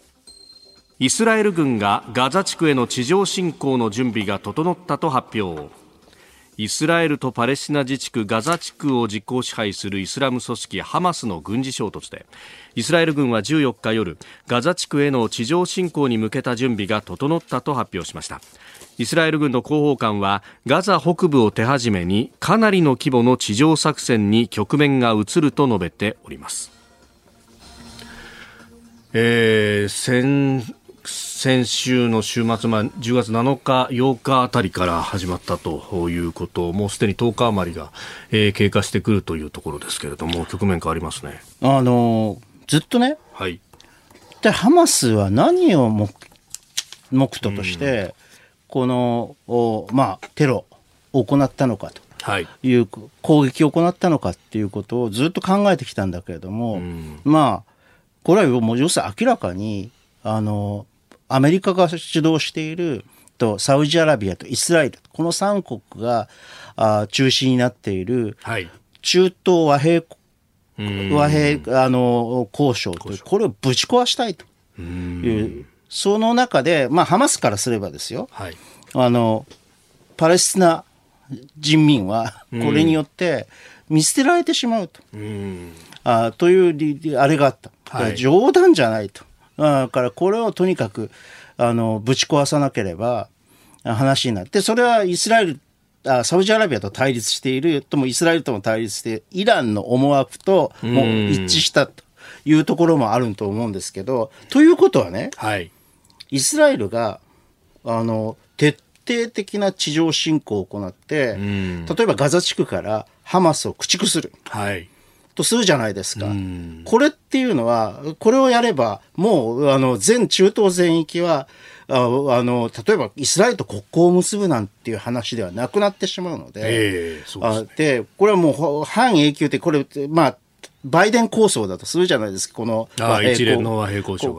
イスラエル軍がガザ地区への地上侵攻の準備が整ったと発表。イスラエルとパレスチナ自治区ガザ地区を実効支配するイスラム組織ハマスの軍事衝突でイスラエル軍は14日夜ガザ地区への地上侵攻に向けた準備が整ったと発表しました。イスラエル軍の広報官はガザ北部を手始めにかなりの規模の地上作戦に局面が移ると述べております。えー、先先週の週末、まあ、10月7日、8日あたりから始まったということ、もうすでに10日余りが、えー経過してくるというところですけれども、局面変わりますね。あのずっとね、はい。一体ハマスは何を目目途として、この、おまあ、テロを行ったのかと。はい。いう攻撃を行ったのかっていうことをずっと考えてきたんだけれども、まあこれはもう要するに明らかにあのアメリカが主導しているとサウジアラビアとイスラエル。この3国があ中心になっているはい。中東和平うん。和平あの交渉というこれをぶち壊したいというその中で、まあ、ハマスからすればですよ。はい。あのパレスチナ人民はこれによって見捨てられてしまうと,、うん。あというあれがあった、冗談じゃないと。あだからこれをとにかくあのぶち壊さなければあ話になってそれはイスラエルあサウジアラビアと対立しているともイスラエルとも対立しているイランの思惑とも一致したというところもあると思うんですけどということはねはい。イスラエルがあの徹底的な地上侵攻を行って、ん例えばガザ地区からハマスを駆逐するはい。とするじゃないですか。これっていうのは、これをやれば、もう、あの、全中東全域は、ああの、例えばイスラエルと国交を結ぶなんていう話ではなくなってしまうので、ええそうですあで、これはもうほ半永久的、これ、まあ、バイデン構想だとするじゃないですか、この一連の和平交渉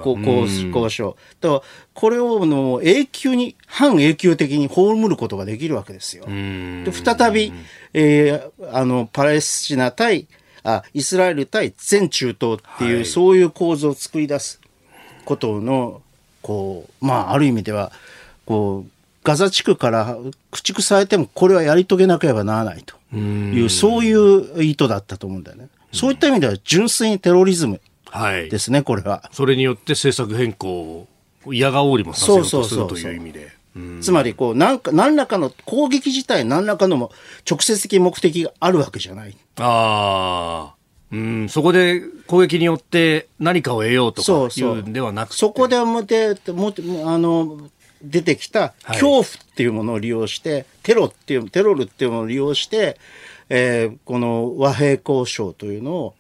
交渉。と、これをもう永久に、半永久的に葬ることができるわけですよ。うん。で再び、えーあの、パレスチナ対、あ、イスラエル対全中東っていう、はいそういう構造を作り出すことの、こう、まあ、ある意味では、こう、ガザ地区から駆逐されても、これはやり遂げなければならないという、そういう意図だったと思うんだよね。そういった意味では、純粋にテロリズムはいで。すね、これは。それによって政策変更を嫌がおりもさせようとするとそうそうそうそういう意味で。うんつまり、こう、なんか、何らかの攻撃自体、何らかのも直接的目的があるわけじゃない。ああ。うん、そこで攻撃によって何かを得ようとかいそうんではなくて。そこでもでもあの出てきたはい恐怖っていうものを利用して、テロっていうテロルっていうものを利用して、えーこの和平交渉というのを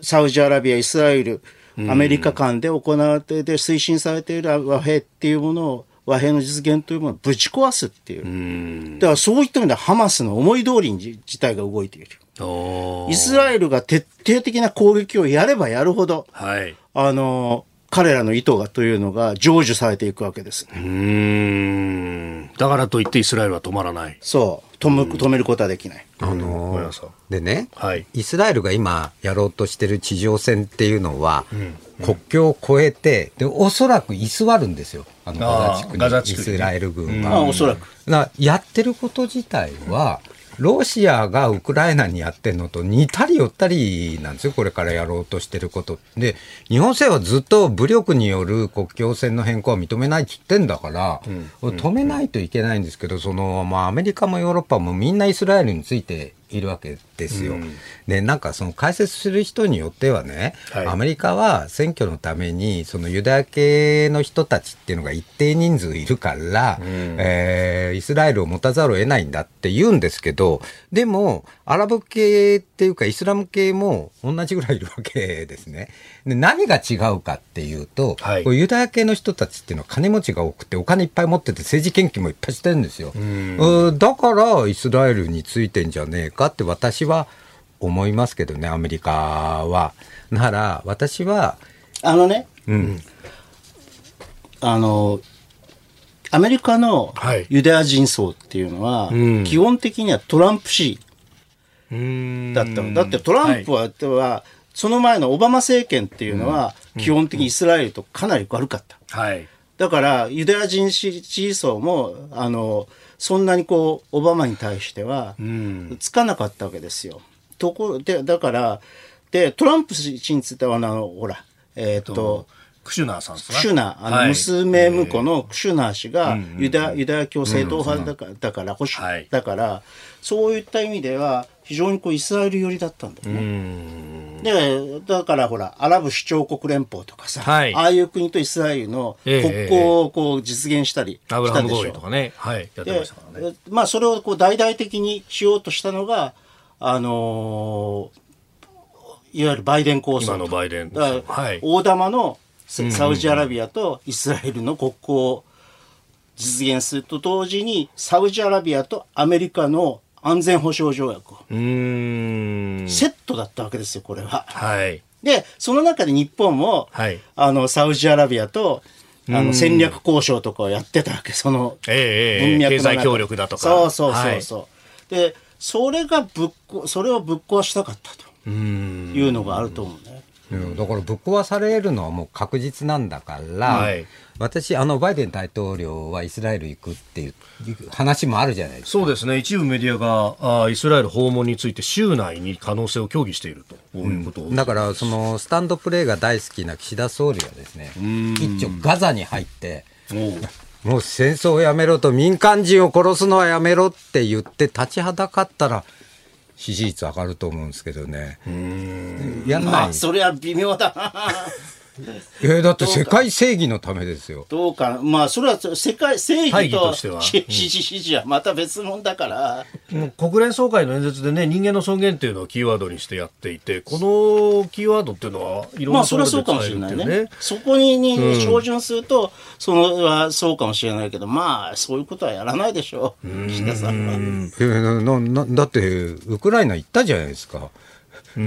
サウジアラビアイスラエルアメリカ間で行われてで推進されている和平っていうものを和平の実現というものをぶち壊すっていう、うん。だからそういった意味ではハマスの思い通りに自自体が動いている。イスラエルが徹底的な攻撃をやればやるほど、はい。あの、彼らの意図がというのが成就されていくわけです。うーん。だからといってイスラエルは止まらない。そう。止め止めることはできない。あのなさいでね、はいイスラエルが今やろうとしてる地上戦っていうのは、国境を越えてでおそらく居座るんですよあのガザ地区にガザ地区にねイスラエル軍まあ、は。おそらく。なやってること自体はロシアがウクライナにやってるのと似たり寄ったりなんですよこれからやろうとしてることで日本政府はずっと武力による国境線の変更は認めないって言ってんだから、止めないといけないんですけどその、まあ、アメリカもヨーロッパもみんなイスラエルについているわけですよ。でなんかその解説する人によってはね、はいアメリカは選挙のためにそのユダヤ系の人たちっていうのが一定人数いるから、えーイスラエルを持たざるを得ないんだって言うんですけどでもアラブ系っていうかイスラム系も同じぐらいいるわけですね。で何が違うかっていうと、はいユダヤ系の人たちっていうのは金持ちが多くてお金いっぱい持ってて政治献金もいっぱいしてるんですよ。うんだからイスラエルについてんじゃねえかって私は思いますけどねアメリカは。なら私は、あのね、うん、あの、アメリカのはいユダヤ人層っていうのは、ん基本的にはトランプ支うーんだったの。だってトランプは、はその前のオバマ政権っていうのは、基本的にイスラエルとかなり悪かった。はい。だから、ユダヤ人支持層も、あの、そんなにこう、オバマに対しては、つかなかったわけですよ。ところで、だから、で、トランプ氏については、あの、ほら、えーっと、クシュナーさんクシュナ、あの、はい。娘婿のクシュナ氏がユダ、ユダヤ教正統派だから、だから、保守はい。だから、そういった意味では、非常にこう、イスラエル寄りだったんだよね。で、だからほら、アラブ首長国連邦とかさ、はいああいう国とイスラエルのええ国交をこう実現したりしたでしょ合意とかね。はい。やってまでしたからね。まあ、それをこう大々的にしようとしたのが、あのーいわゆるバイデン構想と。今のバイデンはい大玉のササウジアラビアとイスラエルの国交を実現すると同時に、サウジアラビアとアメリカの安全保障条約を、うーん。セットだったわけですよ、これは。はい。で、その中で日本も、はいあの、サウジアラビアと、あの、戦略交渉とかをやってたわけ、その、ええええ文脈の中経済協力だとか。そうそうそうはいそう。で、それがぶっこ、それをぶっ壊したかったというのがあると思うね。うんだからぶっ壊されるのはもう確実なんだから、はい私あのバイデン大統領はイスラエル行くっていう話もあるじゃないですか。そうですね。一部メディアが、あーイスラエル訪問について週内に可能性を協議していると。こういうことを。だからそのスタンドプレーが大好きな岸田総理はですね一丁ガザに入ってもう戦争をやめろと民間人を殺すのはやめろって言って立ちはだかったら支持率上がると思うんですけどねやんまあ、ないそれは微妙だな。えーだって世界正義のためですよどうかな。まあ、それは世界、正大義と義としては支持支持はまた別物だから。もう国連総会の演説でね、人間の尊厳っていうのをキーワードにしてやっていて、このキーワードっていうのはいろんなまあ、それはところそうかもしれないで使えるっていうね。そこにに照準すると、そのはそうかもしれないけど、まあ、そういうことはやらないでしょう。岸田さんは。えーななだってウクライナ行ったじゃないですか、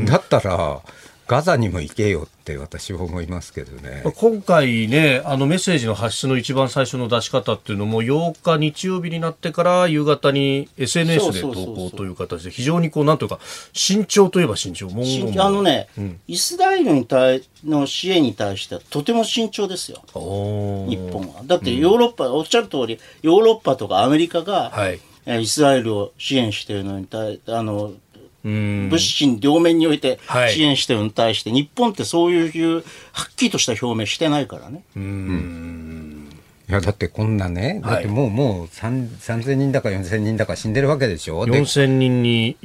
だったらガザにも行けよって私は思いますけどね。今回ね、あのメッセージの発出の一番最初の出し方っていうのも、8日日曜日になってから夕方に SNS で投稿という形で、非常にこう、なんというか、慎重といえば慎重、文言もあのね、イスラエルに対の支援に対してはとても慎重ですよ。日本は。だってヨーロッパ、おっしゃる通り、ヨーロッパとかアメリカが、はい。えーイスラエルを支援しているのに対あの、うん。物心両面においてはい支援しているのに対して、日本ってそういう、はっきりとした表明してないからね。いやだってこんなね、はいだってもうもう3 3000人だか4000人だか死んでるわけでしょ？で4000人に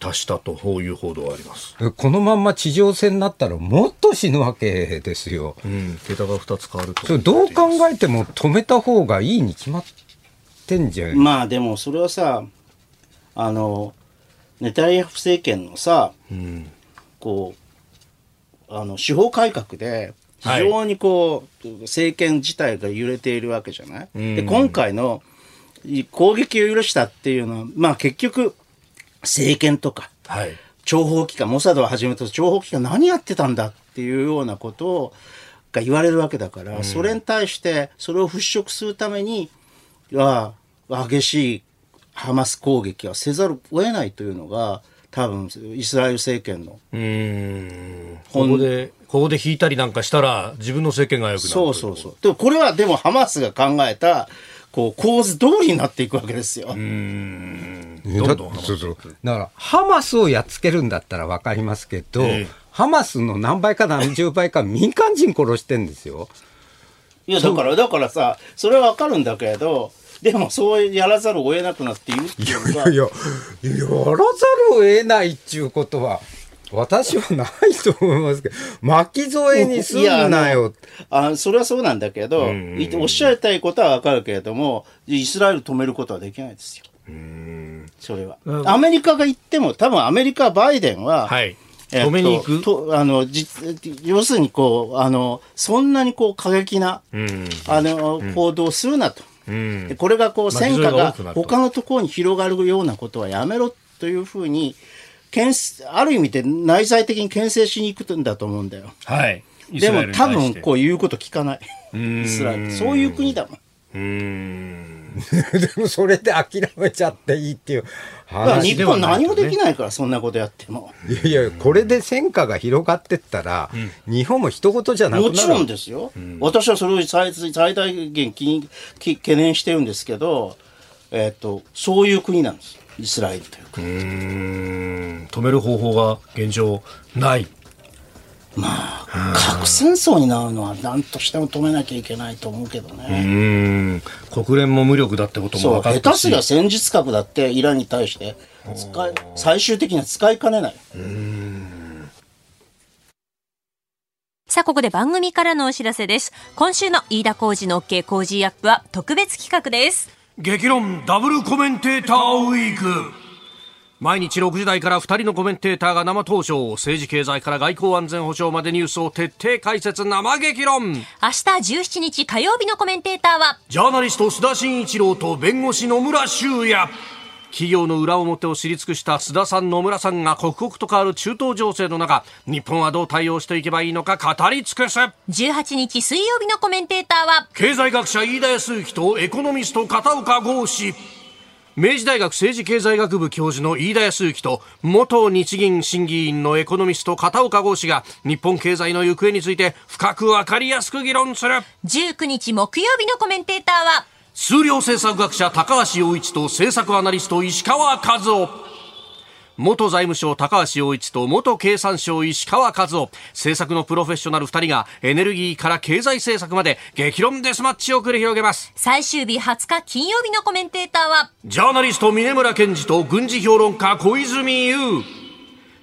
達したという報道があります。このまんま地上戦になったらもっと死ぬわけですよ。うん。桁が2つ変わると。それどう考えても止めた方がいいに決まってんじゃん。まあでもそれはさ、あの、ネタニヤフ政権のさ、うん。こう、あの、司法改革で、非常にこう、政権自体が揺れているわけじゃない、で、今回のい攻撃を許したっていうのは、まあ結局、政権とか、はい。諜報機関、モサドをはじめと諜報機関何やってたんだっていうようなことをが言われるわけだから、それに対してそれを払拭するためには激しいハマス攻撃はせざるを得ないというのが多分イスラエル政権のここで、ここで引いたりなんかしたら、自分の政権が良くなるそうそうそう。でもこれはでもハマスが考えたこう構図通りになっていくわけですよ。どんどんだそうそう。だからハマスをやっつけるんだったら分かりますけど、ええ。ハマスの何倍か何十倍か民間人殺してんですよ。いやだからだからさそれはわかるんだけれどでもそうやらざるを得なくなっているっていうのがいや、やらざるを得ないっていうことは、私はないと思いますけど、巻き添えにすんなよ。あそれはそうなんだけど、いおっしゃりたいことはわかるけれどもイスラエル止めることはできないですよ。それは、アメリカが言っても多分アメリカバイデンは、はい。えっと止めに行く？とあのじ要するにこうあのそんなにこう過激な、あの行動をするなと、でこれがこうまあ戦火が他のところに広がるようなことはやめろというふうに牽制ある意味で内在的に牽制しに行くんだと思うんだよ。はい。でも多分こう言うこと聞かない。イスラエルそういう国だもん。でもそれで諦めちゃっていいっていうだから話日本何もできないからそんなことやっても。いやいや、これで戦火が広がってったら、日本も一言じゃなくなる。もちろんですよ、私はそれを最最大限気にき懸念してるんですけど、えっとそういう国なんです。イスラエルという国、止める方法が現状ない。核戦争になるのは何としても止めなきゃいけないと思うけどうね、ん。国連も無力だってこともそう分かったし下手すりゃ。戦術核だってイランに対して使い最終的には使いかねないさあ、ここで番組からのお知らせです。今週の飯田浩二の OK 工事アップは特別企画です。激論ダブルコメンテーターウィーク。毎日6時台から2人のコメンテーターが生登場。政治経済から外交安全保障までニュースを徹底解説生激論。明日17日火曜日のコメンテーターは、ジャーナリスト須田慎一郎と弁護士野村修也。企業の裏表を知り尽くした須田さん野村さんが刻々と変わる中東情勢の中日本はどう対応していけばいいのか語り尽くす18日水曜日のコメンテーターは、経済学者飯田康之とエコノミスト片岡剛志明治大学政治経済学部教授の飯田康之と元日銀審議員のエコノミスト片岡剛志が日本経済の行方について深く分かりやすく議論する。19日木曜日のコメンテーターは、数量政策学者高橋洋一と政策アナリスト石川和夫元財務省高橋洋一と元経産省石川和夫。政策のプロフェッショナル2人がエネルギーから経済政策まで激論デスマッチを繰り広げます。最終日20日金曜日のコメンテーターは、ジャーナリスト峰村健二と軍事評論家小泉悠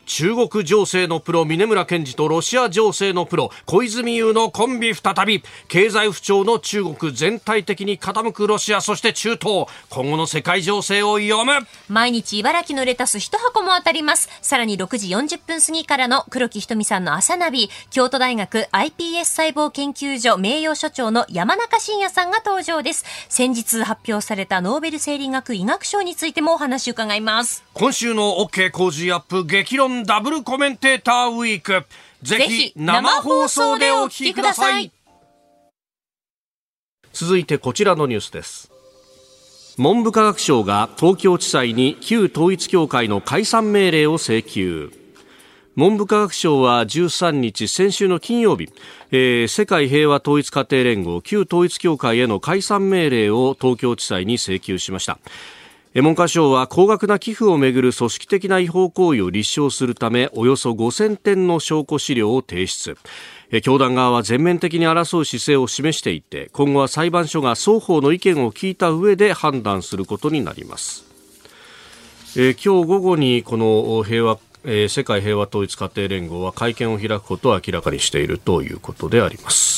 中国情勢のプロ峰村健二とロシア情勢のプロ小泉悠のコンビ再び経済不調の中国全体的に傾くロシアそして中東今後の世界情勢を読む毎日茨城のレタス一箱も当たります。さらに6時40分過ぎからの黒木ひとみさんの朝ナビ、京都大学 iPS 細胞研究所名誉所長の山中伸也さんが登場です。先日発表されたノーベル生理学医学賞についてもお話を伺います。今週の OK 工事アップ激論ダブルコメンテーターウィーク。ぜぜひひ生放送でお聞きください。続いてこちらのニュースです。文部科学省が東京地裁に旧統一教会の解散命令を請求。文部科学省は13日先週の金曜日、えー世界平和統一家庭連合旧統一教会への解散命令を東京地裁に請求しました。えー文科省は高額な寄付をめぐる組織的な違法行為を立証するためおよそ5000点の証拠資料を提出教団側は全面的に争う姿勢を示していて今後は裁判所が双方の意見を聞いた上で判断することになりますえ今日午後にこの平和、え世界平和統一家庭連合は会見を開くことを明らかにしているということであります。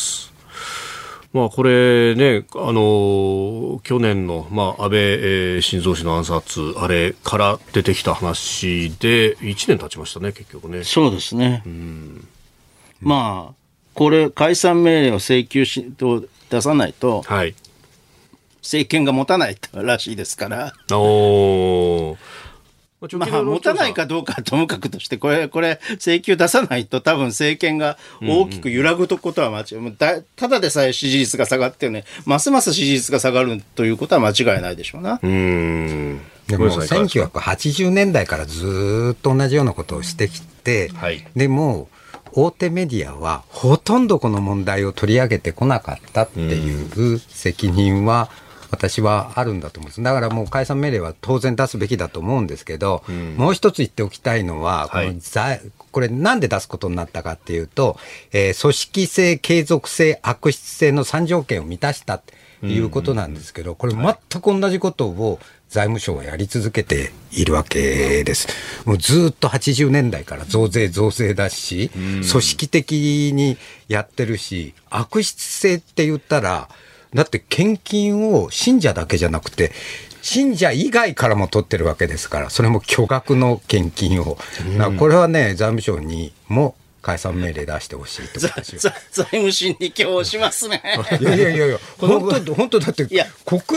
まあ、これね、あの去年の、まあ、安倍、えー晋三氏の暗殺、あれから出てきた話で、1年経ちましたね、結局ね。そうですね。まあ、これ、解散命令を請求しと出さないと、はい。政権が持たないらしいですから、おーまあ、持たないかどうかはともかくとして、これ、これ、請求出さないと多分政権が大きく揺らぐことは間違い、もうだただでさえ支持率が下がってね、ますます支持率が下がるということは間違いないでしょうな。うん。でもごめんなさいいかがですか1980年代からずーっと同じようなことをしてきて、はいでも大手メディアはほとんどこの問題を取り上げてこなかったっていう責任は私はあるんだと思うんです。だからもう解散命令は当然出すべきだと思うんですけど、もう一つ言っておきたいのは、はい。この財これなんで出すことになったかっていうと、えー組織性、継続性、悪質性の3条件を満たしたっていうことなんですけど、これ全く同じことを財務省はやり続けているわけです。もうずっと80年代から増税増税だし、組織的にやってるし、悪質性って言ったら、だって献金を信者だけじゃなくて、信者以外からも取ってるわけですから、それも巨額の献金を。これはね、財務省にも解散命令出してほしいと財務審に今日しますね。いやいやいやいや、本当、本当だって、国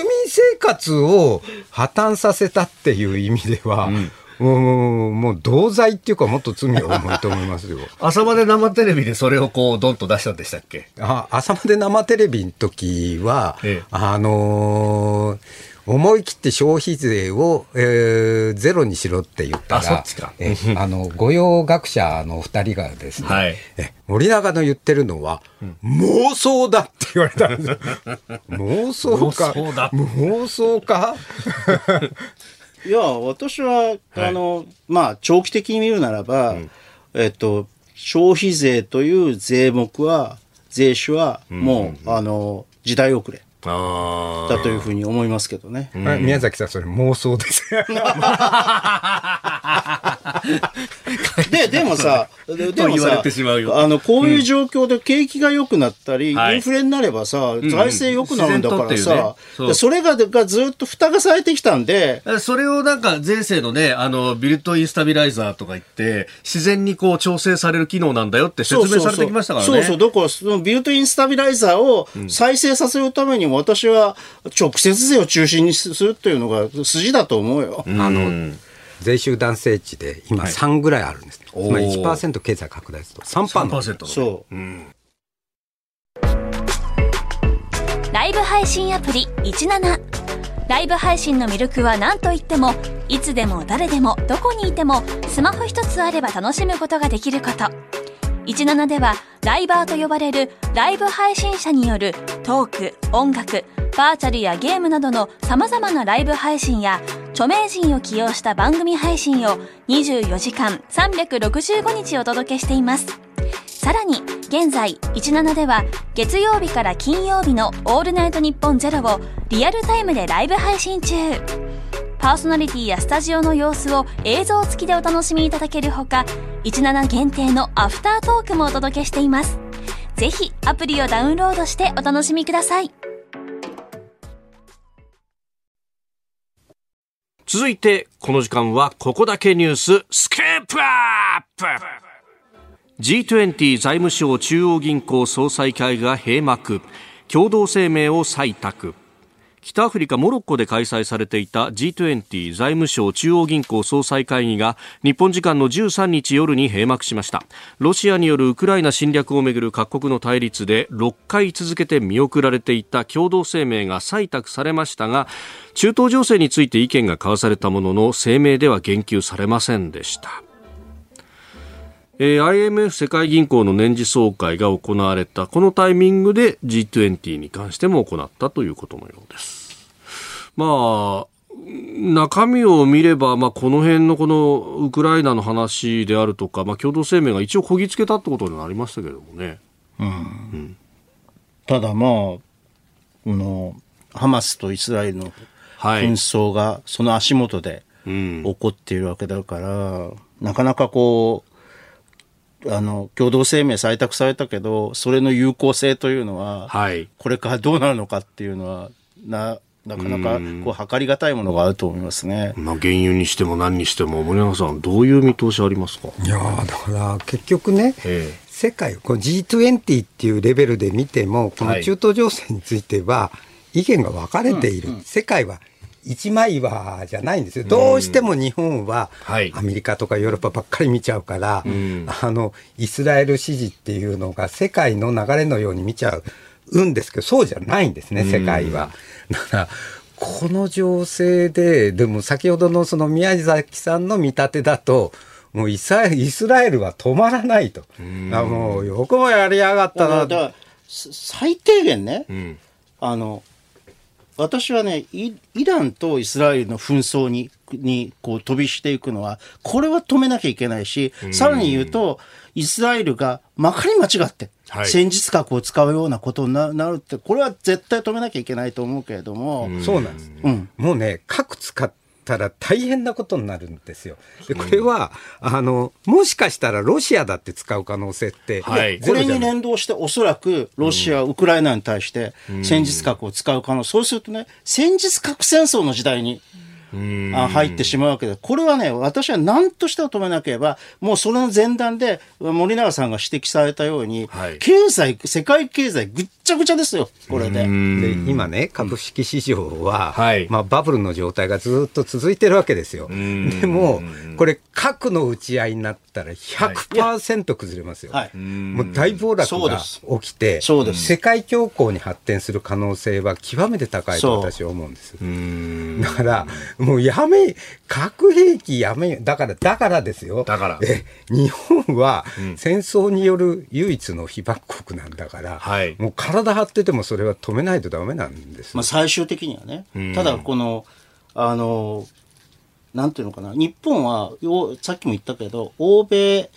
民生活を破綻させたっていう意味では、もう、もう同罪っていうか、もっと罪は重いと思いますよ。朝まで生テレビでそれをこう、ドンと出したんでしたっけ？あ朝まで生テレビの時は、ええ。あのー思い切って消費税を、えーゼロにしろって言ったら、あそっちか。えあの御用学者の二人がですね、はい。え森永の言ってるのは、妄想だって言われたんですよ。妄想か。妄想か？いや、私は、あの、まあ、長期的に見るならば、えっと、消費税という税目は、税種は、もう、あの、時代遅れ。あだというふうに思いますけどね。はい宮崎さん、それ妄想です。で、でもさ、ででもさあの、こういう状況で景気が良くなったり、はいインフレになればさ、財政良くなるんだからさっていうね、それががずっと蓋がされてきたんで、あ。それをなんか税制のね、あの、ビルトインスタビライザーとか言って、自然にこう調整される機能なんだよって説明されてきましたからね。そうそう。だから、そのビルトインスタビライザーを再生させるためにも、私は直接税を中心にするっていうのが筋だと思うよ。あの税収男性値で今3ぐらいあるんです、おー。つまり1%経済拡大すると3%の3%の。そう。ライブ配信アプリ17ライブ配信の魅力は何といってもいつでも誰でもどこにいてもスマホ一つあれば楽しむことができること17ではライバーと呼ばれるライブ配信者によるトーク音楽バーチャルやゲームなどの様々なライブ配信や著名人を起用した番組配信を24時間365日お届けしています。さらに現在17では月曜日から金曜日の「オールナイトニッポンゼロをリアルタイムでライブ配信中。パーソナリティやスタジオの様子を映像付きでお楽しみいただけるほか17限定のアフタートークもお届けしています。ぜひアプリをダウンロードしてお楽しみください。続いてこの時間はここだけニューススクープアップ。G20 財務省中央銀行総裁会が閉幕。共同声明を採択。北アフリカ・モロッコで開催されていた G20 財務省中央銀行総裁会議が日本時間の13日夜に閉幕しました。ロシアによるウクライナ侵略をめぐる各国の対立で6回続けて見送られていた共同声明が採択されましたが中東情勢について意見が交わされたものの声明では言及されませんでした。えー IMF 世界銀行の年次総会が行われた。このタイミングで G20 に関しても行ったということのようです。まあ中身を見れば、まあ、この辺のこのウクライナの話であるとか、まあ、共同声明が一応こぎつけたってことになりましたけれどもね。ただまあ、この、ハマスとイスラエルのはい。紛争がその足元でうん。起こっているわけだから、なかなかこう、あの、共同声明採択されたけど、それの有効性というのは、はい。これからどうなるのかっていうのは、な、なかなかこう測りがたいものがあると思いますね。まあ、原油にしても何にしても、森永さん、どういう見通しありますか？いやーだから結局ね、え世界、この G20 っていうレベルで見ても、この中東情勢については、意見が分かれている、世界は一枚岩じゃないんですよ。どうしても日本ははい。アメリカとかヨーロッパばっかり見ちゃうから、あの、イスラエル支持っていうのが世界の流れのように見ちゃうんですけど、そうじゃないんですね、世界は。だから、この情勢で、でも先ほどのその宮崎さんの見立てだと、もうイスラエルイスラエルは止まらないと。あもうよくもやりやがったな。だからす最低限ね、ん。あの私はねイイランとイスラエルの紛争ににこう飛びしていくのはこれは止めなきゃいけないし、さらに言うとイスラエルがまかり間違って、はい。戦術核を使うようなことにななるってこれは絶対止めなきゃいけないと思うけれども、そうなんです。うん。もうね、核使ったら大変なことになるんですよ。で、これは、あの、もしかしたらロシアだって使う可能性って、はい。これに連動して、おそらくロシア、ウクライナに対して戦術核を使う可能性、そうするとね、戦術核戦争の時代にあ入ってしまうわけで、これはね、私は何としても止めなければ、もうそれの前段で、森永さんが指摘されたように、はい。経済、世界経済ぐっちゃぐちゃですよ、これで。で今ね、株式市場は、はい。まあ、バブルの状態がずっと続いてるわけですよ。でも、これ、核の打ち合いになったら100%崩れますよ。はい。もう大暴落が起きて、世界恐慌に発展する可能性は極めて高いと私は思うんです。だから、もうやめ、核兵器やめ、だから、だからですよ。だから。え日本は戦争による唯一の被爆国なんだから、はい。もう体張っててもそれは止めないとダメなんです。まあ、最終的にはね、ただこの、あの、なんていうのかな、日本は、よさっきも言ったけど、欧米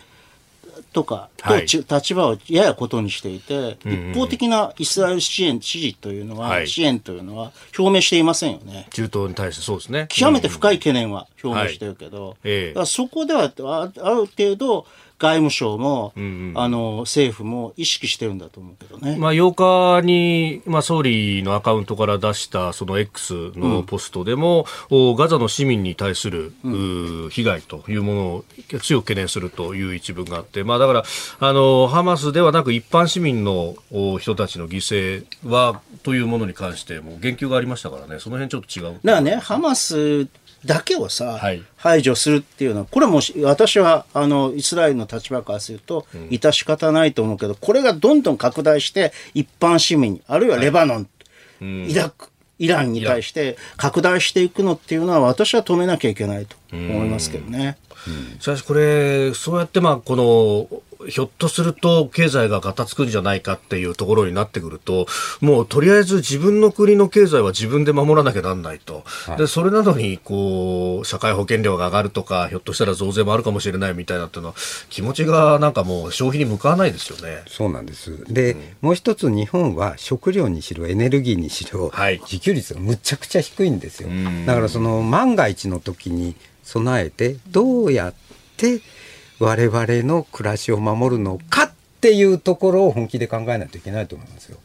とかはい。立場をややことにしていて、一方的なイスラエル支援、支持というのは、はい。支援というのは表明していませんよね。中東に対してそうですね。極めて深い懸念は表明してるけど、ええ。だからそこではあある程度外務省も、あの政府も意識してるんだと思うけどね。まあ、8日に、まあ、総理のアカウントから出したその X のポストでも、おガザの市民に対する、うー被害というものを強く懸念するという一文があって、まあ、だからあのハマスではなく一般市民のお人たちの犠牲はというものに関しても言及がありましたからねその辺ちょっと違う。だからね、ハマスだけをさ、はい。排除するっていうのは、これもし私はあのイスラエルの立場からすると、致し方ないと思うけど、これがどんどん拡大して、一般市民、あるいはレバノン、イラク、イランに対して拡大していくのっていうのは、私は止めなきゃいけないと思いますけどね。しかしこれ、そうやってまあこのひょっとすると経済がガタつくんじゃないかっていうところになってくると、もうとりあえず自分の国の経済は自分で守らなきゃなんないと、でそれなのにこう社会保険料が上がるとか、ひょっとしたら増税もあるかもしれないみたいなっていうのは、気持ちがなんかもう消費に向かわないですよね。そうなんです。で、もう一つ日本は食料にしろエネルギーにしろ、はい自給率がむちゃくちゃ低いんですよ。だからその万が一の時に備えてどうやって我々の暮らしを守るのかっていうところを本気で考えないといけないと思いますよ。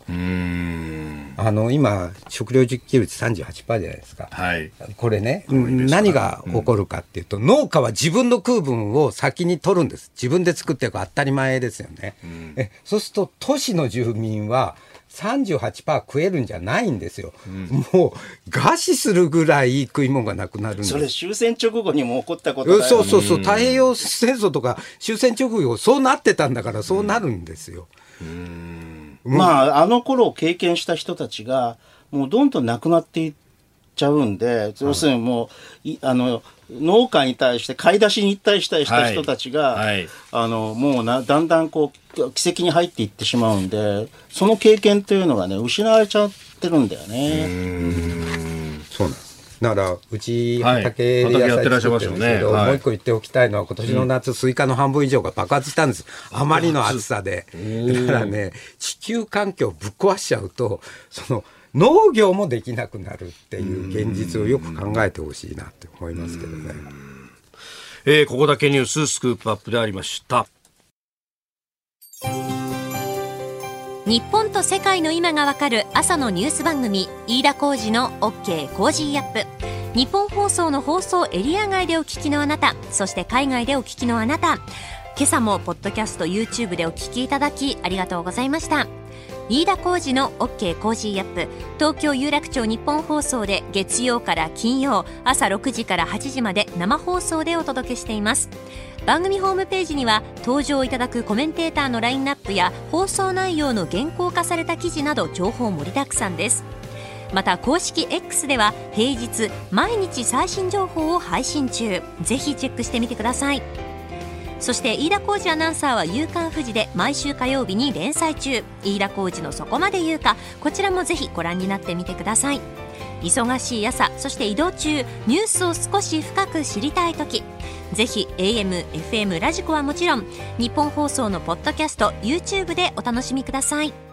あの今食料自給率38%じゃないですか。はい。これね、何が起こるかっていうと、農家は自分の食う分を先に取るんです。自分で作っていく当たり前ですよね。えそうすると、都市の住民は38%食えるんじゃないんですよ。もう、餓死するぐらい食い物がなくなるんです。それ終戦直後にも起こったことそうそうそう、太平洋戦争とか終戦直後、そうなってたんだから、そうなるんですよ。まあ、あの頃を経験した人たちが、もうどんどんなくなっていっちゃうんで、要するにもう、いあの、農家に対して買い出しに行ったりしたりした人たちが、はい。はいあの、もうな、だんだんこう、奇跡に入っていってしまうんで、その経験というのがね、失われちゃってるんだよね。そうなんです。だから、うちはい。畑で野畑やって菜らっしゃいますよね作ってるんですけど、はい。もう一個言っておきたいのは、今年の夏、スイカの半分以上が爆発したんです。あまりの暑さで。だからね、地球環境をぶっ壊しちゃうと、その、農業もできなくなるっていう現実をよく考えてほしいなって思いますけどね。えーここだけニューススクープアップでありました。日本と世界の今がわかる朝のニュース番組飯田浩二の OK コージーアップ日本放送の放送エリア外でお聞きのあなたそして海外でお聞きのあなた今朝もポッドキャスト YouTube でお聞きいただきありがとうございました飯田浩二の OK コージーアップ。東京有楽町ニッポン放送で月曜から金曜朝6時から8時まで生放送でお届けしています。番組ホームページには登場いただくコメンテーターのラインナップや放送内容の原稿化された記事など情報盛りだくさんです。また公式 X では平日毎日最新情報を配信中。ぜひチェックしてみてください。そして飯田浩二アナウンサーは「夕刊富士」で毎週火曜日に連載中。飯田浩二のそこまで言うか。こちらもぜひご覧になってみてください。忙しい朝そして移動中。ニュースを少し深く知りたい時。ぜひ AM、FM、ラジコはもちろん。日本放送のポッドキャスト YouTube でお楽しみください。